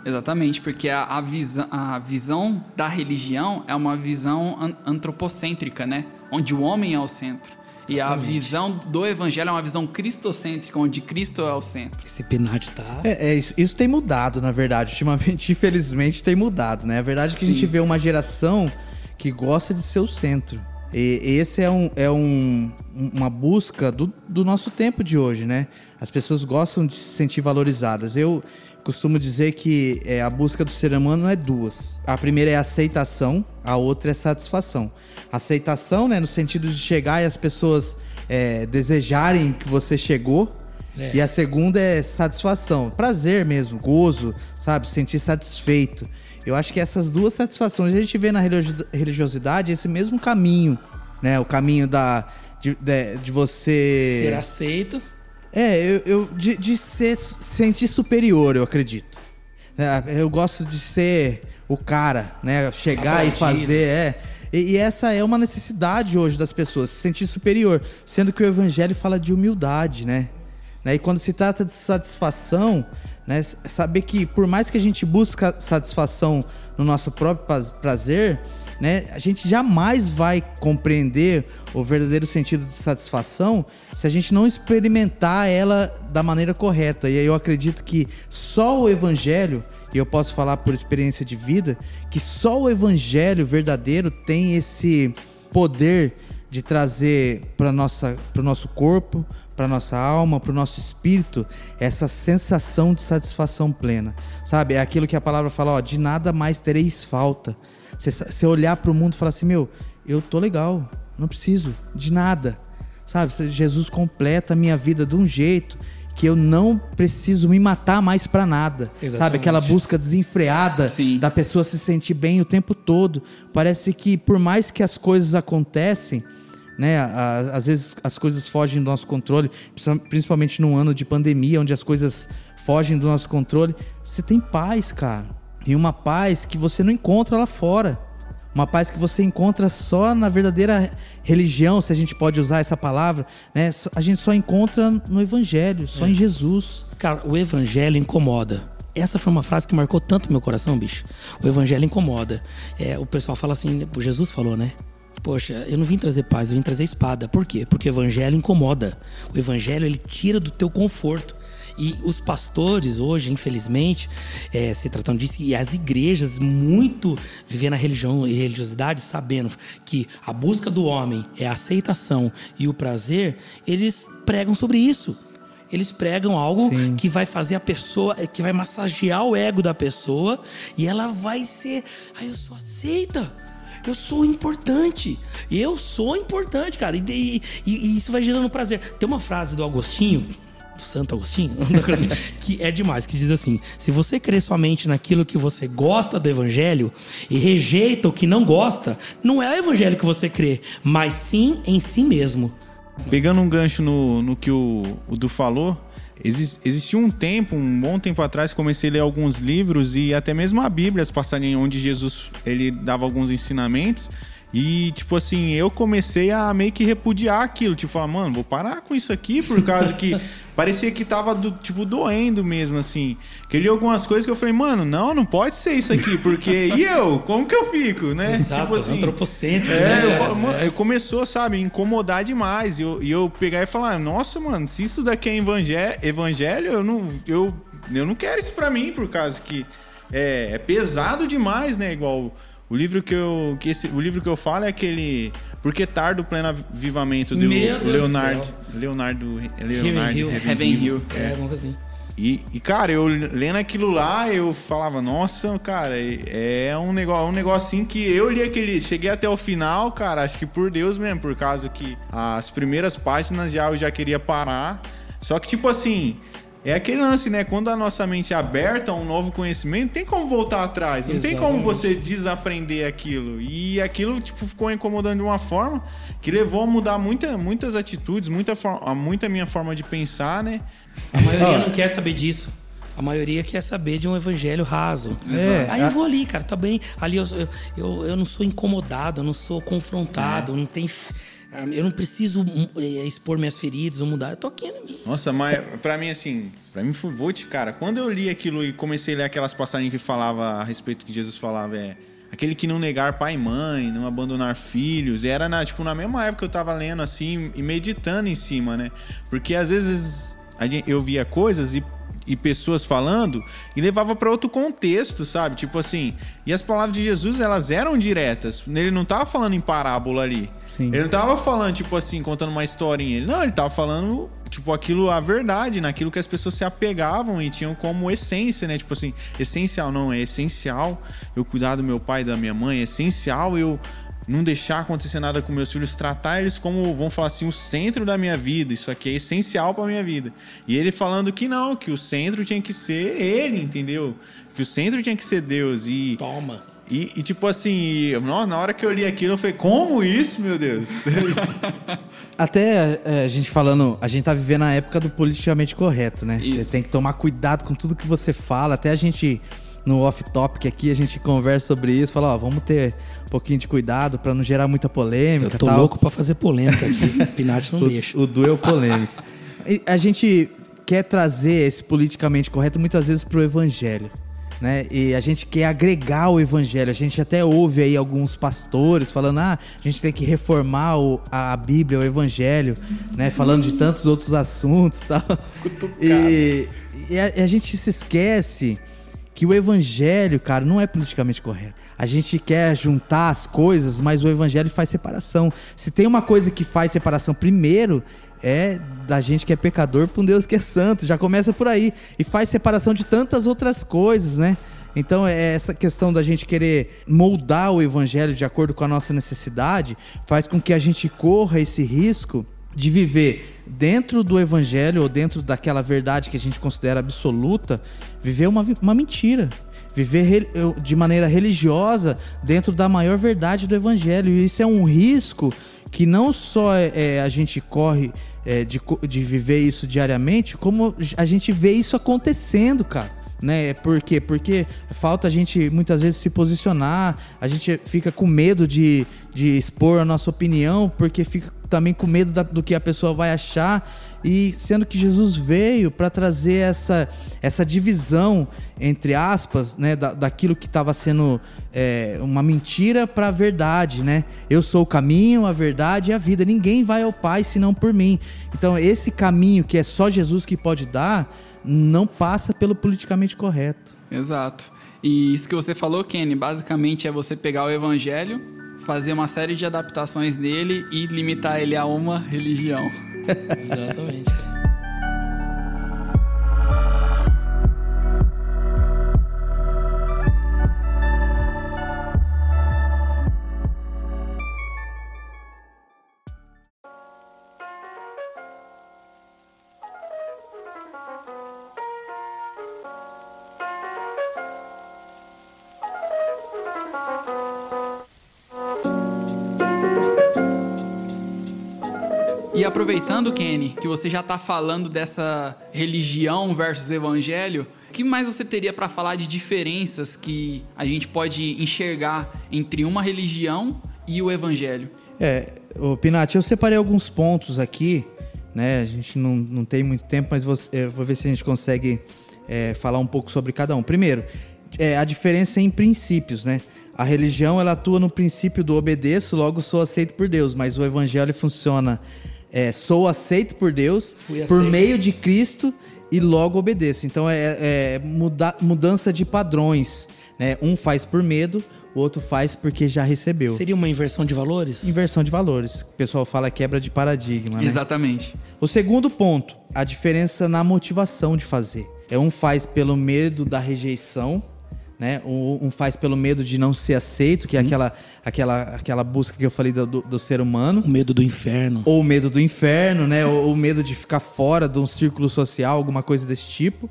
Exatamente, porque a, a, visa, a visão da religião é uma visão an antropocêntrica, né? Onde o homem é o centro. Exatamente. E a visão do evangelho é uma visão cristocêntrica, onde Cristo é o centro. Esse Pinati tá. É, é isso, isso, tem mudado, na verdade. Ultimamente, (laughs) infelizmente, tem mudado, né? A verdade é que Sim. a gente vê uma geração que gosta de ser o centro. E esse é, um, é um, uma busca do, do nosso tempo de hoje, né? As pessoas gostam de se sentir valorizadas. Eu costumo dizer que é, a busca do ser humano é duas. A primeira é aceitação, a outra é satisfação. Aceitação, né, no sentido de chegar e as pessoas é, desejarem que você chegou. É. E a segunda é satisfação, prazer mesmo, gozo, sabe? Sentir satisfeito. Eu acho que essas duas satisfações a gente vê na religiosidade esse mesmo caminho, né? O caminho da de, de, de você ser aceito. É, eu, eu de, de ser sentir superior, eu acredito. É, eu gosto de ser o cara, né? Chegar e fazer, é. E, e, essa é uma necessidade hoje das pessoas, se sentir superior, sendo que o evangelho fala de humildade, né? né? E quando se trata de satisfação, né? Saber que por mais que a gente busque satisfação no nosso próprio prazer, né? A gente jamais vai compreender o verdadeiro sentido de satisfação se a gente não experimentar ela da maneira correta. E aí eu acredito que só o evangelho, e eu posso falar por experiência de vida, que só o evangelho verdadeiro tem esse poder de trazer para o nosso corpo, para nossa alma, para o nosso espírito, essa sensação de satisfação plena. Sabe? É aquilo que a palavra fala, ó, de nada mais tereis falta. Você olhar para o mundo e falar assim, meu, eu tô legal, não preciso de nada. Sabe? Jesus completa a minha vida de um jeito que eu não preciso me matar mais para nada. Exatamente. Sabe? Aquela busca desenfreada Sim. da pessoa se sentir bem o tempo todo. Parece que por mais que as coisas acontecem, né? Às vezes as coisas fogem do nosso controle, principalmente num ano de pandemia, onde as coisas fogem do nosso controle. Você tem paz, cara. E uma paz que você não encontra lá fora. Uma paz que você encontra só na verdadeira religião, se a gente pode usar essa palavra, né? A gente só encontra no Evangelho, só em Jesus. Cara, o evangelho incomoda. Essa foi uma frase que marcou tanto meu coração, bicho. O evangelho incomoda. É, o pessoal fala assim, Jesus falou, né? Poxa, eu não vim trazer paz, eu vim trazer espada. Por quê? Porque o evangelho incomoda. O evangelho, ele tira do teu conforto. E os pastores hoje, infelizmente, é, se tratando disso, e as igrejas muito vivendo a religião e religiosidade, sabendo que a busca do homem é a aceitação e o prazer, eles pregam sobre isso. Eles pregam algo Sim. que vai fazer a pessoa, que vai massagear o ego da pessoa e ela vai ser, ah, eu sou aceita. Eu sou importante. Eu sou importante, cara. E, e- e isso vai gerando prazer. Tem uma frase do Agostinho, Santo Agostinho, (laughs) que é demais, que diz assim: se você crê somente naquilo que você gosta do evangelho e rejeita o que não gosta, não é o evangelho que você crê, mas sim em si mesmo. Pegando um gancho no, no que o, o Du falou, exis- existia um tempo, um bom tempo atrás, comecei a ler alguns livros e até mesmo a Bíblia, as passagens onde Jesus ele dava alguns ensinamentos. E, tipo assim, eu comecei a meio que repudiar aquilo. Tipo, falar, mano, vou parar com isso aqui, por causa que parecia que tava, do, tipo, doendo mesmo, assim. Que eu li algumas coisas que eu falei, mano, não, não pode ser isso aqui, porque (laughs) e eu? Como que eu fico, né? Exato, tipo assim. antropocêntrico, É, né? eu mano, começou, sabe, a incomodar demais. E eu, e eu pegar e falar, nossa, mano, se isso daqui é evangé- evangelho, eu não, eu, eu não quero isso pra mim, por causa que é, é pesado demais, né? Igual o livro que eu. Que esse, o livro que eu falo é aquele. Porque tardo o pleno avivamento do Meu Deus do Leonardo. céu. Leonardo. Leonardo Hill. Heaven Hill. É, alguma coisa assim. e, e, cara, eu lendo aquilo lá, eu falava, nossa, cara, é um negócio, um negocinho que eu li aquele. Cheguei até o final, cara, acho que por Deus mesmo, por causa que as primeiras páginas já eu já queria parar. Só que, tipo assim. É aquele lance, né? Quando a nossa mente é aberta a um novo conhecimento, não tem como voltar atrás. Não tem como Exatamente. você desaprender aquilo. E aquilo, tipo, ficou incomodando de uma forma que levou a mudar muita, muitas atitudes, muita, for- a muita minha forma de pensar, né? A maioria não quer saber disso. A maioria quer saber de um evangelho raso. É, Aí eu vou ali, cara, tá bem. Ali eu, eu, eu, eu não sou incomodado, eu não sou confrontado, não tem. Eu não preciso hum, eh, expor minhas feridas ou mudar. Eu tô aqui na minha. Nossa, mas pra mim, assim, pra mim foi vou te, cara. Quando eu li aquilo e comecei a ler aquelas passagens que falava a respeito que Jesus falava, é. Aquele que não negar pai e mãe, não abandonar filhos. E era na, tipo, na mesma época que eu tava lendo assim e meditando em cima, né? Porque às vezes gente- eu via coisas e, e pessoas falando e levava pra outro contexto, sabe? Tipo assim, e as palavras de Jesus, elas eram diretas. Ele não tava falando em parábola ali. Sim. Ele não tava falando, tipo assim, contando uma historinha. Ele, não, ele tava falando, tipo, aquilo, a verdade, naquilo que as pessoas se apegavam e tinham como essência, né? Tipo assim, essencial, não, é essencial eu cuidar do meu pai e da minha mãe, é essencial eu não deixar acontecer nada com meus filhos, tratar eles como, vamos falar assim, o centro da minha vida. Isso aqui é essencial pra minha vida. E ele falando que não, que o centro tinha que ser ele, entendeu? Que o centro tinha que ser Deus. E Toma. E, e, tipo assim, nossa, na hora que eu li aquilo, eu falei, como isso, meu Deus? (laughs) Até é, a gente falando, a gente tá vivendo a época do politicamente correto, né? Você Isso. tem que tomar cuidado com tudo que você fala. Até a gente, no off-topic aqui, a gente conversa sobre isso. Fala, ó, vamos ter um pouquinho de cuidado pra não gerar muita polêmica Eu tô tal. louco pra fazer polêmica aqui. (laughs) Pinati não deixa. O, o Du é o polêmico. E a gente quer trazer esse politicamente correto muitas vezes pro evangelho. Né? E a gente quer agregar o evangelho. A gente até ouve aí alguns pastores falando: ah, a gente tem que reformar o- a Bíblia, o evangelho, né? Falando de tantos outros assuntos e (laughs) tal. E, e a, e a gente se esquece que o evangelho, cara, não é politicamente correto. A gente quer juntar as coisas, mas o evangelho faz separação. Se tem uma coisa que faz separação primeiro, é da gente que é pecador para um Deus que é santo. Já começa por aí. E faz separação de tantas outras coisas, né? Então, é essa questão da gente querer moldar o evangelho de acordo com a nossa necessidade, faz com que a gente corra esse risco de viver dentro do evangelho ou dentro daquela verdade que a gente considera absoluta, viver uma, uma mentira. Viver de maneira religiosa dentro da maior verdade do evangelho. E isso é um risco que não só é, é a gente corre é, de, de viver isso diariamente, como a gente vê isso acontecendo, cara né? Por quê? Porque falta a gente muitas vezes se posicionar, a gente fica com medo de, de expor a nossa opinião, porque fica também com medo da, do que a pessoa vai achar. E sendo que Jesus veio para trazer essa, essa divisão, entre aspas, né, da, daquilo que estava sendo é, uma mentira para a verdade, né? Eu sou o caminho, a verdade e a vida. Ninguém vai ao Pai senão por mim. Então, esse caminho que é só Jesus que pode dar não passa pelo politicamente correto. Exato. E isso que você falou, Kenny, basicamente é você pegar o evangelho, fazer uma série de adaptações nele e limitar ele a uma religião. (laughs) Exatamente, cara. Aproveitando, Kenny, que você já está falando dessa religião versus evangelho, o que mais você teria para falar de diferenças que a gente pode enxergar entre uma religião e o evangelho? É, o Pinati, eu separei alguns pontos aqui, né? A gente não, não tem muito tempo, mas vou, é, vou ver se a gente consegue é, falar um pouco sobre cada um. Primeiro, é, a diferença em princípios, né? A religião ela atua no princípio do obedeço, logo sou aceito por Deus, mas o evangelho funciona é, sou aceito por Deus, por meio de Cristo e logo obedeço. Então é, é muda, mudança de padrões. Né? Um faz por medo, o outro faz porque já recebeu. Seria uma inversão de valores? Inversão de valores. O pessoal fala quebra de paradigma. Né? Exatamente. O segundo ponto, a diferença na motivação de fazer. É um faz pelo medo da rejeição né? Um, faz pelo medo de não ser aceito, que é aquela, aquela, aquela busca que eu falei do, do, ser humano. O medo do inferno. Ou o medo do inferno, né? Ou o medo de ficar fora de um círculo social, alguma coisa desse tipo.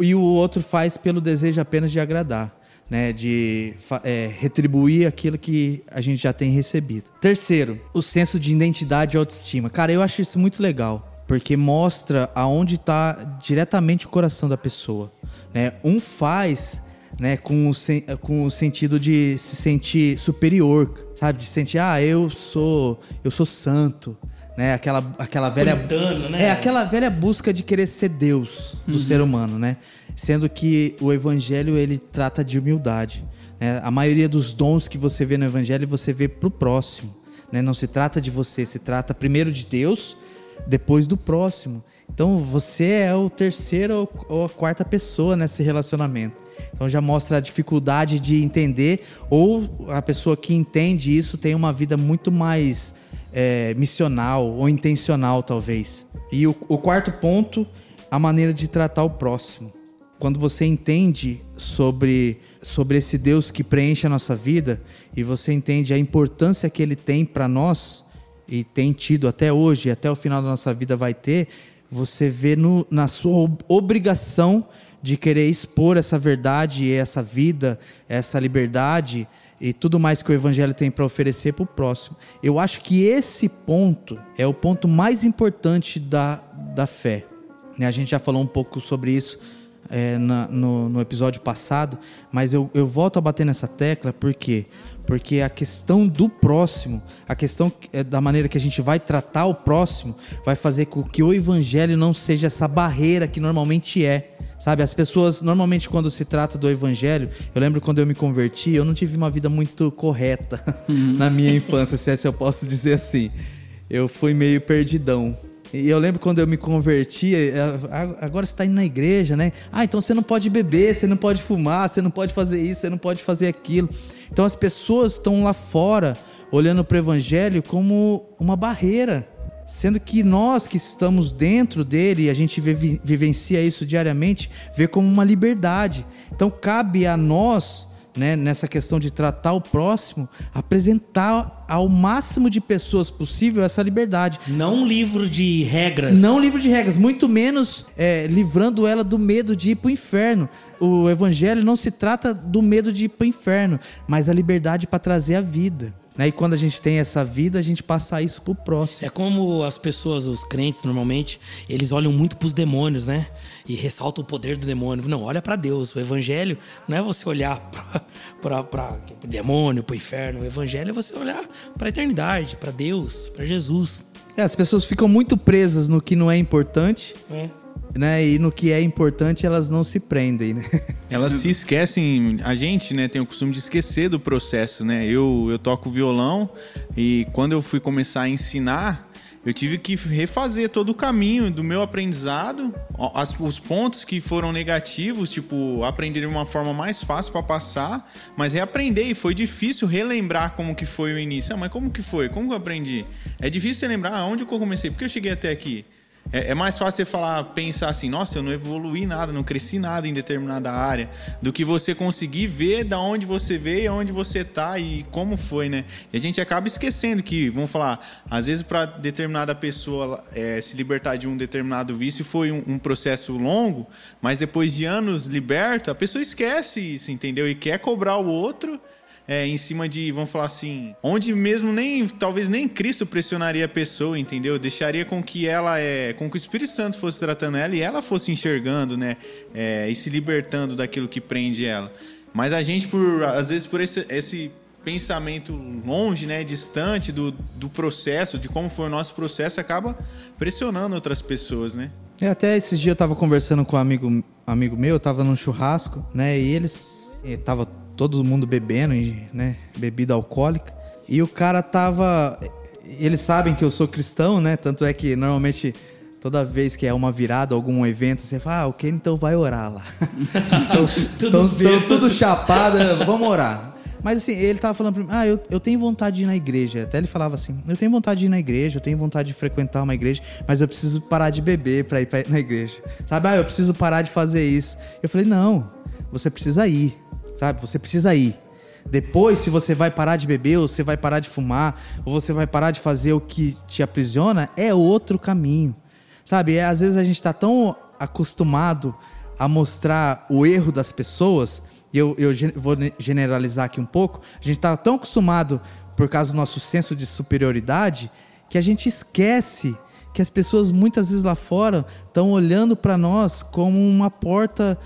E o outro faz pelo desejo apenas de agradar. Né, de é, retribuir aquilo que a gente já tem recebido. Terceiro, o senso de identidade e autoestima. Cara, eu acho isso muito legal, porque mostra aonde está diretamente o coração da pessoa. Né? Um faz né, com o, com o sentido de se sentir superior, sabe? De sentir, ah, eu sou, eu sou santo, né? Aquela, aquela velha, né? é aquela velha busca de querer ser Deus do uhum. ser humano, né? Sendo que o Evangelho ele trata de humildade. Né? A maioria dos dons que você vê no Evangelho você vê pro próximo, né? Não se trata de você, se trata primeiro de Deus, depois do próximo. Então você é o terceiro ou a quarta pessoa nesse relacionamento. Então já mostra a dificuldade de entender, ou a pessoa que entende isso tem uma vida muito mais é, missional ou intencional, talvez. E o, o quarto ponto, a maneira de tratar o próximo. Quando você entende sobre, sobre esse Deus que preenche a nossa vida e você entende a importância que ele tem para nós e tem tido até hoje, até o final da nossa vida vai ter, você vê no, na sua obrigação de querer expor essa verdade, essa vida, essa liberdade e tudo mais que o evangelho tem para oferecer para o próximo. Eu acho que esse ponto é o ponto mais importante da, da fé. Né, a gente já falou um pouco sobre isso é, na, no, no, episódio passado, mas eu, eu volto a bater nessa tecla porque porque a questão do próximo, a questão é, da maneira que a gente vai tratar o próximo, vai fazer com que o evangelho não seja essa barreira que normalmente é. Sabe, as pessoas, normalmente, quando se trata do evangelho, eu lembro quando eu me converti, eu não tive uma vida muito correta uhum. (laughs) na minha infância, se é se eu posso dizer assim. Eu fui meio perdidão. E eu lembro quando eu me converti, é, agora você está indo na igreja, né? Ah, então você não pode beber, você não pode fumar, você não pode fazer isso, você não pode fazer aquilo. Então as pessoas estão lá fora olhando para o evangelho como uma barreira Sendo que nós que estamos dentro dele, e a gente vivencia isso diariamente, vê como uma liberdade. Então cabe a nós né, nessa questão de tratar o próximo, apresentar ao máximo de pessoas possível essa liberdade. Não um livro de regras. Não um livro de regras, muito menos é, livrando ela do medo de ir para o inferno. O evangelho não se trata do medo de ir para o inferno, mas a liberdade para trazer a vida. Né? E quando a gente tem essa vida, a gente passa isso pro próximo. É como as pessoas, os crentes, normalmente, eles olham muito pros demônios, né? E ressaltam o poder do demônio. Não, olha para Deus. O evangelho não é você olhar (laughs) para o demônio, pro inferno. O evangelho é você olhar para a eternidade, para Deus, para Jesus. É, as pessoas ficam muito presas no que não é importante. É né? E no que é importante elas não se prendem, né? (laughs) Elas se esquecem, a gente, né, tem o costume de esquecer do processo, né? Eu, eu toco violão e quando eu fui começar a ensinar, eu tive que refazer todo o caminho do meu aprendizado, as, os pontos que foram negativos, tipo, aprender de uma forma mais fácil para passar, mas reaprender e foi difícil relembrar como que foi o início. Ah, mas como que foi? Como que eu aprendi? É difícil você lembrar onde que eu comecei, porque eu cheguei até aqui. É, é, mais fácil você falar, pensar assim, nossa, eu não evoluí nada, não cresci nada em determinada área, do que você conseguir ver da onde você veio, onde você tá e como foi, né? E a gente acaba esquecendo que, vamos falar, às vezes para determinada pessoa é, se libertar de um determinado vício foi um, um, processo longo, mas depois de anos liberto, a pessoa esquece isso, entendeu? E quer cobrar o outro é, em cima de, vamos falar assim, onde mesmo nem, talvez nem Cristo pressionaria a pessoa, entendeu? Deixaria com que ela, é, com que o Espírito Santo fosse tratando ela e ela fosse enxergando, né? É, e se libertando daquilo que prende ela. Mas a gente, por, às vezes, por esse, esse pensamento longe, né, distante do, do processo, de como foi o nosso processo, acaba pressionando outras pessoas, né? É, até esses dias eu tava conversando com um amigo, amigo meu, eu tava num churrasco, né, e eles eh, tava todo mundo bebendo, né? Bebida alcoólica. E o cara tava. Eles sabem que eu sou cristão, né? Tanto é que normalmente toda vez que é uma virada, algum evento, você fala, ah, ok, então vai orar lá. (laughs) Estão tudo chapado, vamos orar. Mas assim, ele tava falando pra mim, ah, eu, eu tenho vontade de ir na igreja. Até ele falava assim, eu tenho vontade de ir na igreja, eu tenho vontade de frequentar uma igreja, mas eu preciso parar de beber pra ir pra, na igreja. Sabe, ah, eu preciso parar de fazer isso. Eu falei, não, você precisa ir sabe? Você precisa ir. Depois, se você vai parar de beber, ou você vai parar de fumar, ou você vai parar de fazer o que te aprisiona, é outro caminho. Sabe? É, às vezes a gente está tão acostumado a mostrar o erro das pessoas, e eu, eu vou generalizar aqui um pouco, a gente está tão acostumado, por causa do nosso senso de superioridade, que a gente esquece que as pessoas muitas vezes lá fora estão olhando para nós como uma porta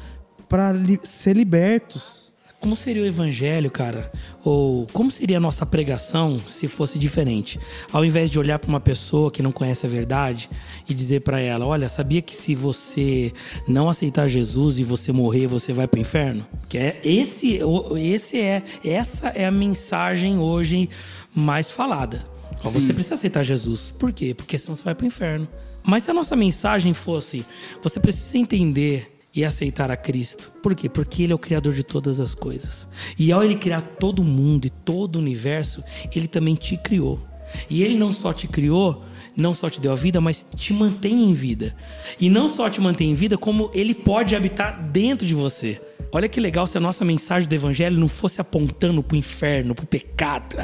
para li ser libertos. Como seria o evangelho, cara? Ou como seria a nossa pregação se fosse diferente? Ao invés de olhar para uma pessoa que não conhece a verdade e dizer para ela: Olha, sabia que se você não aceitar Jesus e você morrer, você vai para o inferno? Que é esse, esse é essa é a mensagem hoje mais falada. Você precisa aceitar Jesus. Por quê? Porque senão você vai para o inferno. Mas se a nossa mensagem fosse: Você precisa entender e aceitar a Cristo. Por quê? Porque Ele é o Criador de todas as coisas. E ao Ele criar todo mundo e todo o universo, Ele também te criou. E Ele não só te criou, não só te deu a vida, mas te mantém em vida. E não só te mantém em vida, como Ele pode habitar dentro de você. Olha que legal se a nossa mensagem do Evangelho não fosse apontando para o inferno, para o pecado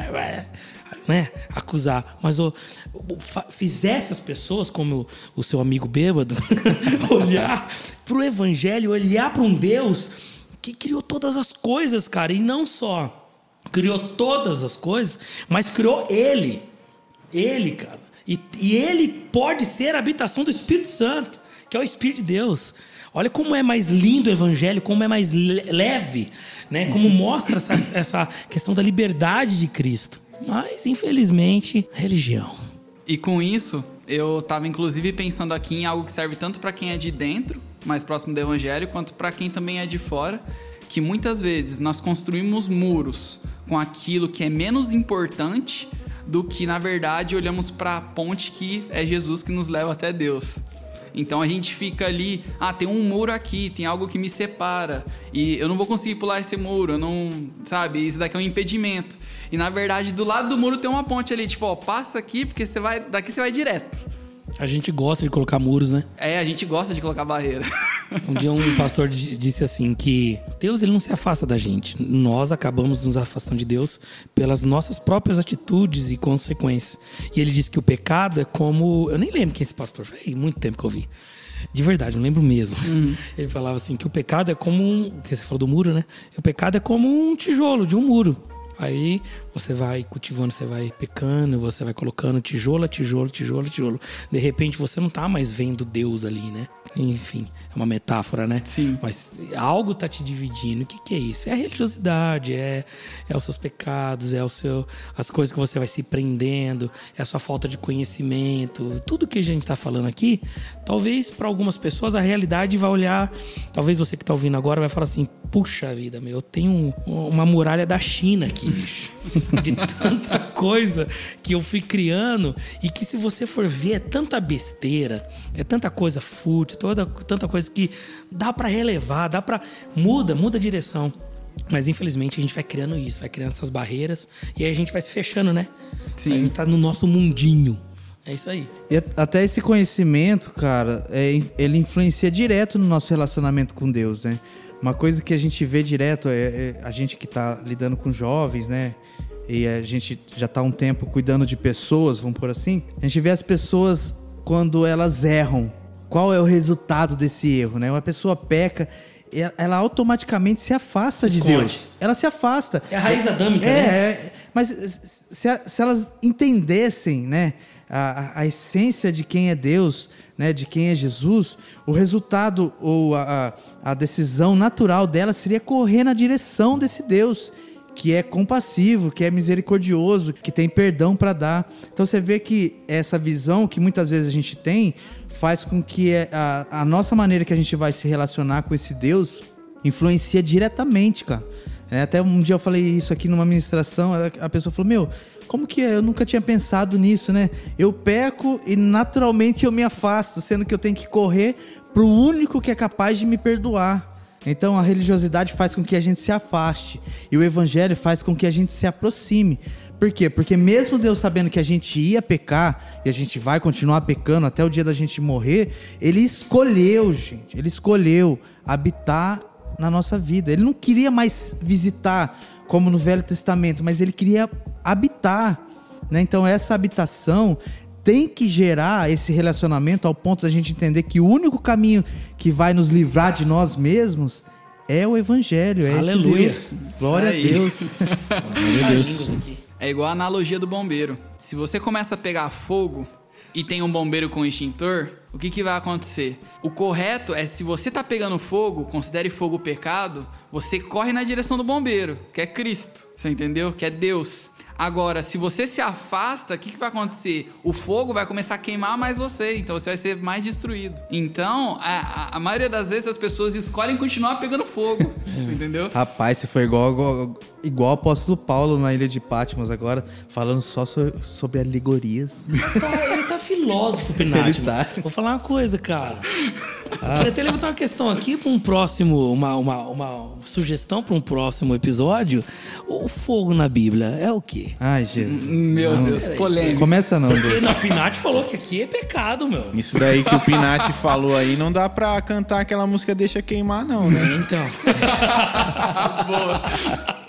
né, acusar, mas o, o, fizesse as pessoas, como o, o seu amigo bêbado, (laughs) olhar para o evangelho, olhar para um Deus que criou todas as coisas, cara, e não só criou todas as coisas, mas criou Ele. Ele, cara. E, e Ele pode ser a habitação do Espírito Santo, que é o Espírito de Deus. Olha como é mais lindo o evangelho, como é mais leve, né? Como mostra essa, essa questão da liberdade de Cristo. Mas, infelizmente, religião. E com isso, eu estava inclusive pensando aqui em algo que serve tanto para quem é de dentro, mais próximo do evangelho, quanto para quem também é de fora, que muitas vezes nós construímos muros com aquilo que é menos importante do que na verdade olhamos para a ponte que é Jesus que nos leva até Deus. Então a gente fica ali, ah, tem um muro aqui, tem algo que me separa e eu não vou conseguir pular esse muro, eu não, sabe, isso daqui é um impedimento. E na verdade, do lado do muro tem uma ponte ali, tipo, ó, passa aqui porque você vai, daqui você vai direto. A gente gosta de colocar muros, né? É, a gente gosta de colocar barreira. Um dia um (laughs) pastor disse assim que Deus ele não se afasta da gente. Nós acabamos nos afastando de Deus pelas nossas próprias atitudes e consequências. E ele disse que o pecado é como, eu nem lembro quem é esse pastor, faz muito tempo que eu vi. De verdade, não lembro mesmo. Uhum. (laughs) Ele falava assim que o pecado é como um, que você falou do muro, né? O pecado é como um tijolo de um muro. Aí você vai cultivando, você vai pecando, você vai colocando tijolo, tijolo, tijolo, tijolo. De repente você não tá mais vendo Deus ali, né? Enfim, é uma metáfora, né? Sim. Mas algo tá te dividindo. O que, que é isso? É a religiosidade, é, é os seus pecados, é o seu, as coisas que você vai se prendendo, é a sua falta de conhecimento. Tudo que a gente tá falando aqui, talvez para algumas pessoas a realidade vai olhar. Talvez você que tá ouvindo agora vai falar assim: puxa vida, meu, eu tenho uma muralha da China aqui, bicho. (laughs) (laughs) De tanta coisa que eu fui criando e que se você for ver é tanta besteira, é tanta coisa fútil, toda tanta coisa que dá para relevar, dá para muda, muda a direção. Mas infelizmente a gente vai criando isso, vai criando essas barreiras e aí a gente vai se fechando, né? Sim. A gente tá no nosso mundinho. É isso aí. E até esse conhecimento, cara, é, ele influencia direto no nosso relacionamento com Deus, né? Uma coisa que a gente vê direto é, é a gente que está lidando com jovens, né? E a gente já está um tempo cuidando de pessoas, vamos por assim. A gente vê as pessoas quando elas erram. Qual é o resultado desse erro, né? Uma pessoa peca, ela automaticamente se afasta se de Deus. Ela se afasta. É a raiz adâmica, é, né? É, mas se, se elas entendessem, né? A, a, essência de quem é Deus, né, de quem é Jesus, o resultado ou a, a decisão natural dela seria correr na direção desse Deus que é compassivo, que é misericordioso, que tem perdão para dar. Então você vê que essa visão que muitas vezes a gente tem faz com que a, a nossa maneira que a gente vai se relacionar com esse Deus influencia diretamente, cara. É, até um dia eu falei isso aqui numa ministração, a pessoa falou: Meu, como que é? Eu nunca tinha pensado nisso, né? Eu peco e naturalmente eu me afasto, sendo que eu tenho que correr pro único que é capaz de me perdoar. Então a religiosidade faz com que a gente se afaste e o evangelho faz com que a gente se aproxime. Por quê? Porque mesmo Deus sabendo que a gente ia pecar e a gente vai continuar pecando até o dia da gente morrer, ele escolheu, gente, ele escolheu habitar na nossa vida. Ele não queria mais visitar como no Velho Testamento, mas ele queria habitar. Né? Então, essa habitação tem que gerar esse relacionamento ao ponto da gente entender que o único caminho que vai nos livrar de nós mesmos é o Evangelho. É Aleluia. Glória a Deus. (laughs) Glória a Deus. É igual a analogia do bombeiro. Se você começa a pegar fogo e tem um bombeiro com extintor, o que, que vai acontecer? O correto é se você tá pegando fogo, considere fogo pecado, você corre na direção do bombeiro, que é Cristo. Você entendeu? Que é Deus. Agora, se você se afasta, o que, que vai acontecer? O fogo vai começar a queimar mais você, então você vai ser mais destruído. Então, a, a maioria das vezes as pessoas escolhem continuar pegando fogo, (laughs) entendeu? Rapaz, você foi igual, igual, igual o apóstolo Paulo na ilha de Patmos agora, falando só sobre, sobre alegorias. Tá, ele tá filósofo, Pinati. Tá. Vou falar uma coisa, cara. Ah. Queria até levantar uma questão aqui para um próximo, uma, uma, uma sugestão para um próximo episódio. O fogo na Bíblia é o quê? Ai, Jesus. Meu não. Deus, polêmico. Começa não, Porque na Pinati falou que aqui é pecado, meu. Isso daí que o Pinati falou aí não dá pra cantar aquela música Deixa Queimar, não, né? Então. (laughs) Boa.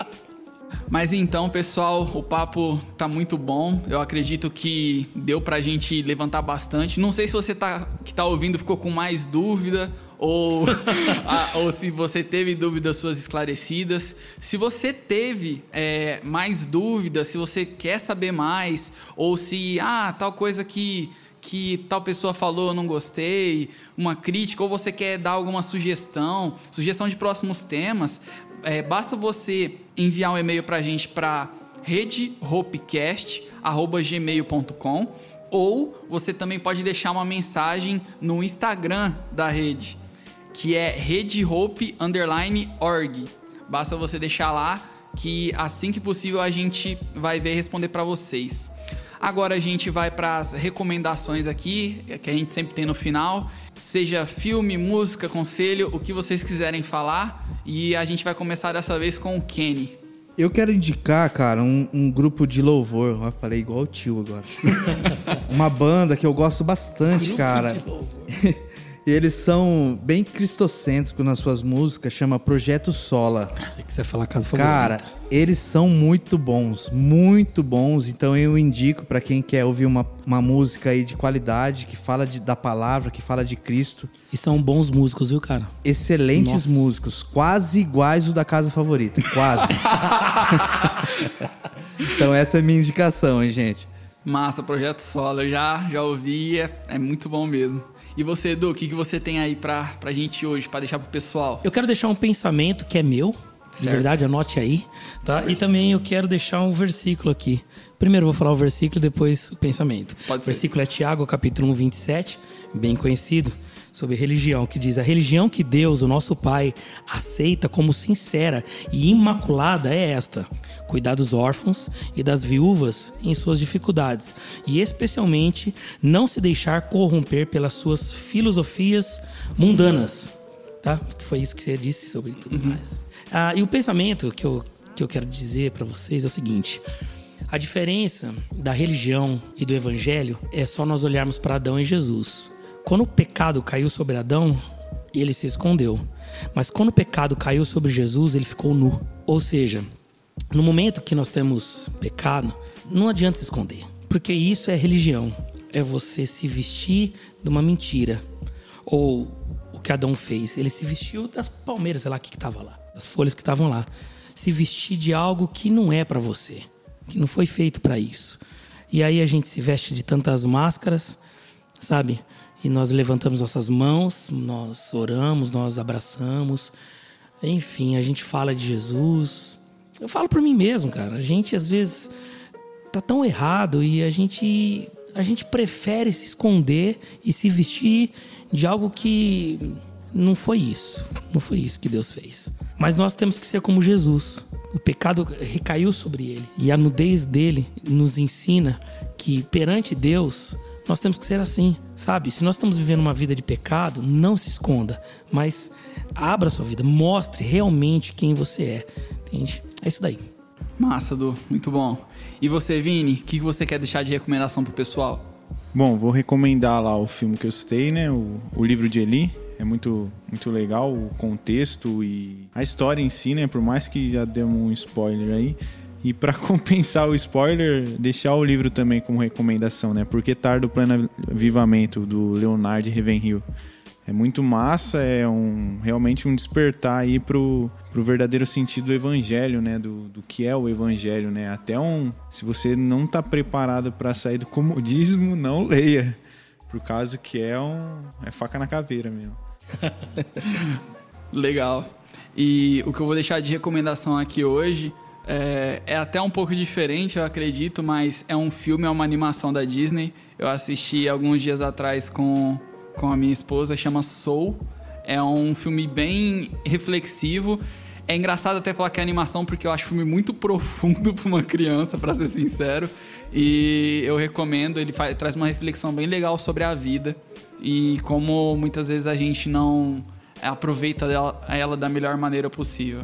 Mas então, pessoal, o papo tá muito bom. Eu acredito que deu pra gente levantar bastante. Não sei se você tá, que tá ouvindo ficou com mais dúvida ou, (laughs) a, ou se você teve dúvidas suas esclarecidas. Se você teve é, mais dúvidas, se você quer saber mais, ou se, ah, tal coisa que que tal pessoa falou eu não gostei, uma crítica, ou você quer dar alguma sugestão, sugestão de próximos temas, é, basta você enviar um e-mail para a gente para redhopecast.gmail.com ou você também pode deixar uma mensagem no Instagram da rede, que é redhope_org. Basta você deixar lá que assim que possível a gente vai ver responder para vocês. Agora a gente vai para as recomendações aqui, que a gente sempre tem no final. Seja filme, música, conselho, o que vocês quiserem falar. E a gente vai começar dessa vez com o Kenny. Eu quero indicar, cara, um, um grupo de louvor. Eu falei igual o tio agora. (laughs) Uma banda que eu gosto bastante, grupo cara. De louvor. (laughs) E eles são bem cristocêntricos nas suas músicas, chama Projeto Sola. Achei que você ia falar casa favorita. Cara, eles são muito bons, muito bons. Então eu indico para quem quer ouvir uma, uma música aí de qualidade, que fala de, da palavra, que fala de Cristo. E são bons músicos, viu, cara? Excelentes Nossa. músicos, quase iguais o da casa favorita, quase. (laughs) então essa é a minha indicação, hein, gente. Massa, Projeto Solo. Eu já, já ouvi, é, é muito bom mesmo. E você, Edu, o que, que você tem aí pra, pra gente hoje, pra deixar pro pessoal? Eu quero deixar um pensamento que é meu, de Certo. verdade, anote aí, tá? E também eu quero deixar um versículo aqui. Primeiro eu vou falar o versículo, depois o pensamento. Pode o ser. versículo é Tiago, capítulo 1, 27, bem conhecido, sobre religião, que diz: A religião que Deus, o nosso Pai, aceita como sincera e imaculada é esta: cuidar dos órfãos e das viúvas em suas dificuldades, e especialmente não se deixar corromper pelas suas filosofias mundanas tá? Que foi isso que você disse sobre tudo mais. Ah, e o pensamento que eu, que eu quero dizer para vocês é o seguinte: a diferença da religião e do evangelho é só nós olharmos para Adão e Jesus. Quando o pecado caiu sobre Adão, ele se escondeu. Mas quando o pecado caiu sobre Jesus, ele ficou nu. Ou seja, no momento que nós temos pecado, não adianta se esconder. Porque isso é religião. É você se vestir de uma mentira. Ou o que Adão fez. Ele se vestiu das palmeiras, sei lá o que estava lá. Das folhas que estavam lá. Se vestir de algo que não é para você. Que não foi feito para isso. E aí a gente se veste de tantas máscaras, sabe? E nós levantamos nossas mãos, nós oramos, nós abraçamos. Enfim, a gente fala de Jesus. Eu falo por mim mesmo, cara. A gente às vezes tá tão errado e a gente a gente prefere se esconder e se vestir de algo que não foi isso. Não foi isso que Deus fez. Mas nós temos que ser como Jesus. O pecado recaiu sobre ele e a nudez dele nos ensina que perante Deus nós temos que ser assim, sabe? Se nós estamos vivendo uma vida de pecado, não se esconda, mas abra sua vida, mostre realmente quem você é, entende? É isso daí. Massa, Edu, muito bom. E você, Vini, o que, que você quer deixar de recomendação pro pessoal? Bom, vou recomendar lá o filme que eu citei, né? O, o livro de Eli. É muito, muito legal o contexto e a história em si, né? Por mais que já demos um spoiler aí. E para (laughs) compensar o spoiler, deixar o livro também como recomendação, né? Porque Tardo Pleno Avivamento, do Leonard Ravenhill. É muito massa, é um realmente um despertar aí pro, pro verdadeiro sentido do evangelho, né? Do, do que é o evangelho, né? Até um. Se você não tá preparado para sair do comodismo, não leia. Por causa que é um. É faca na caveira mesmo. (laughs) Legal. E o que eu vou deixar de recomendação aqui hoje é, é até um pouco diferente, eu acredito, mas é um filme, é uma animação da Disney. Eu assisti alguns dias atrás com, com a minha esposa, chama Soul. É um filme bem reflexivo. É engraçado até falar que é animação, porque eu acho filme muito profundo (laughs) para uma criança, para ser sincero. E eu recomendo, ele faz, traz uma reflexão bem legal sobre a vida e como muitas vezes a gente não aproveita dela- ela da melhor maneira possível.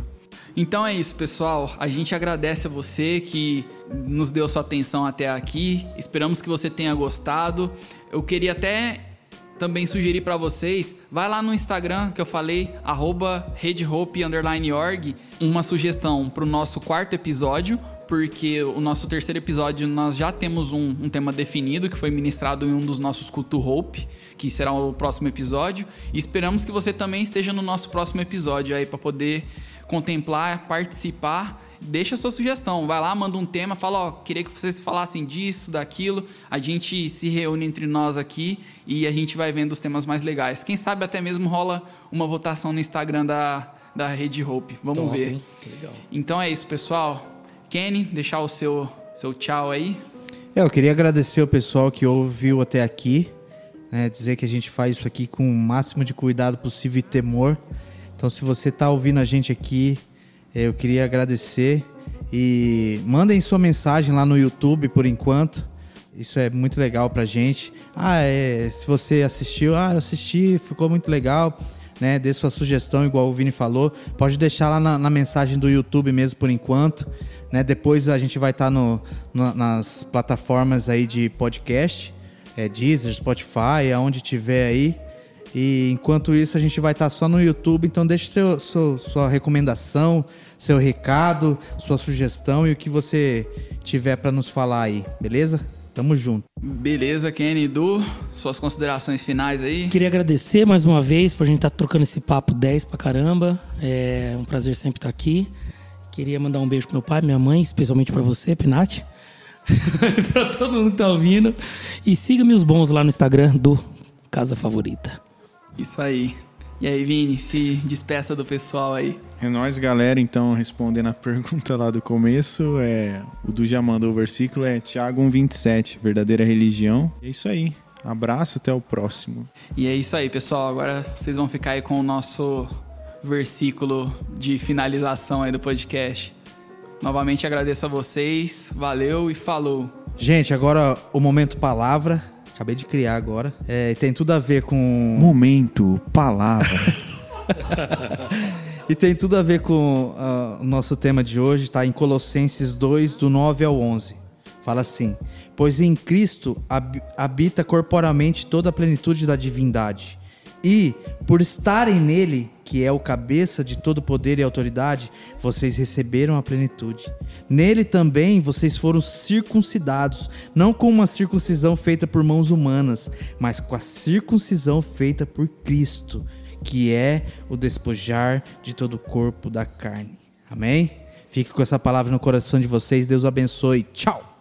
Então é isso, pessoal. A gente agradece a você que nos deu sua atenção até aqui. Esperamos que você tenha gostado. Eu queria até também sugerir para vocês, vai lá no Instagram que eu falei, redhope_org, uma sugestão para o nosso quarto episódio, porque o nosso terceiro episódio nós já temos um, um tema definido que foi ministrado em um dos nossos culto Hope, que será o próximo episódio. E esperamos que você também esteja no nosso próximo episódio aí para poder contemplar, participar. Deixa a sua sugestão, vai lá, manda um tema, fala, ó, queria que vocês falassem disso, daquilo. A gente se reúne entre nós aqui e a gente vai vendo os temas mais legais. Quem sabe até mesmo rola uma votação no Instagram da, da Rede Hope. Vamos Top, ver. Então é isso, pessoal. Kenny, deixar o seu, seu tchau aí. É, eu queria agradecer o pessoal que ouviu até aqui, né, dizer que a gente faz isso aqui com o máximo de cuidado possível e temor. Então, se você está ouvindo a gente aqui, eh, eu queria agradecer e mandem sua mensagem lá no YouTube por enquanto. Isso é muito legal pra gente. Ah, é, se você assistiu, ah, eu assisti, ficou muito legal. Né, dê sua sugestão, igual o Vini falou. Pode deixar lá na, na mensagem do YouTube mesmo por enquanto. Né? Depois a gente vai estar no, no- nas plataformas aí de podcast, é, Deezer, Spotify, aonde tiver aí. E enquanto isso, a gente vai estar só no YouTube. Então, deixe seu, seu, sua recomendação, seu recado, sua sugestão e o que você tiver para nos falar aí, beleza? Tamo junto. Beleza, Kenny. Du, suas considerações finais aí? Queria agradecer mais uma vez por a gente estar tá trocando esse papo 10 pra caramba. É um prazer sempre estar aqui. Queria mandar um beijo pro meu pai, minha mãe, especialmente para você, Pinati. (laughs) pra todo mundo que tá ouvindo. E siga-me os bons lá no Instagram do Casa Favorita. Isso aí. E aí, Vini, se despeça do pessoal aí. É nóis, galera. Então, respondendo a (laughs) pergunta lá do começo, é, o Du já mandou o versículo, é Tiago 1,27, verdadeira religião. É isso aí. Abraço, até o próximo. E é isso aí, pessoal. Agora vocês vão ficar aí com o nosso versículo de finalização aí do podcast. Novamente agradeço a vocês, valeu e falou. Gente, agora o momento palavra. Acabei de criar agora. É, tem tudo a ver com. Momento, palavra. (laughs) e tem tudo a ver com uh, o nosso tema de hoje, está em Colossenses 2, do 9 ao 11. Fala assim: Pois em Cristo habita corporalmente toda a plenitude da divindade. E, por estarem nele, que é o cabeça de todo poder e autoridade, vocês receberam a plenitude. Nele também vocês foram circuncidados, não com uma circuncisão feita por mãos humanas, mas com a circuncisão feita por Cristo, que é o despojar de todo o corpo da carne. Amém? Fique com essa palavra no coração de vocês. Deus abençoe. Tchau!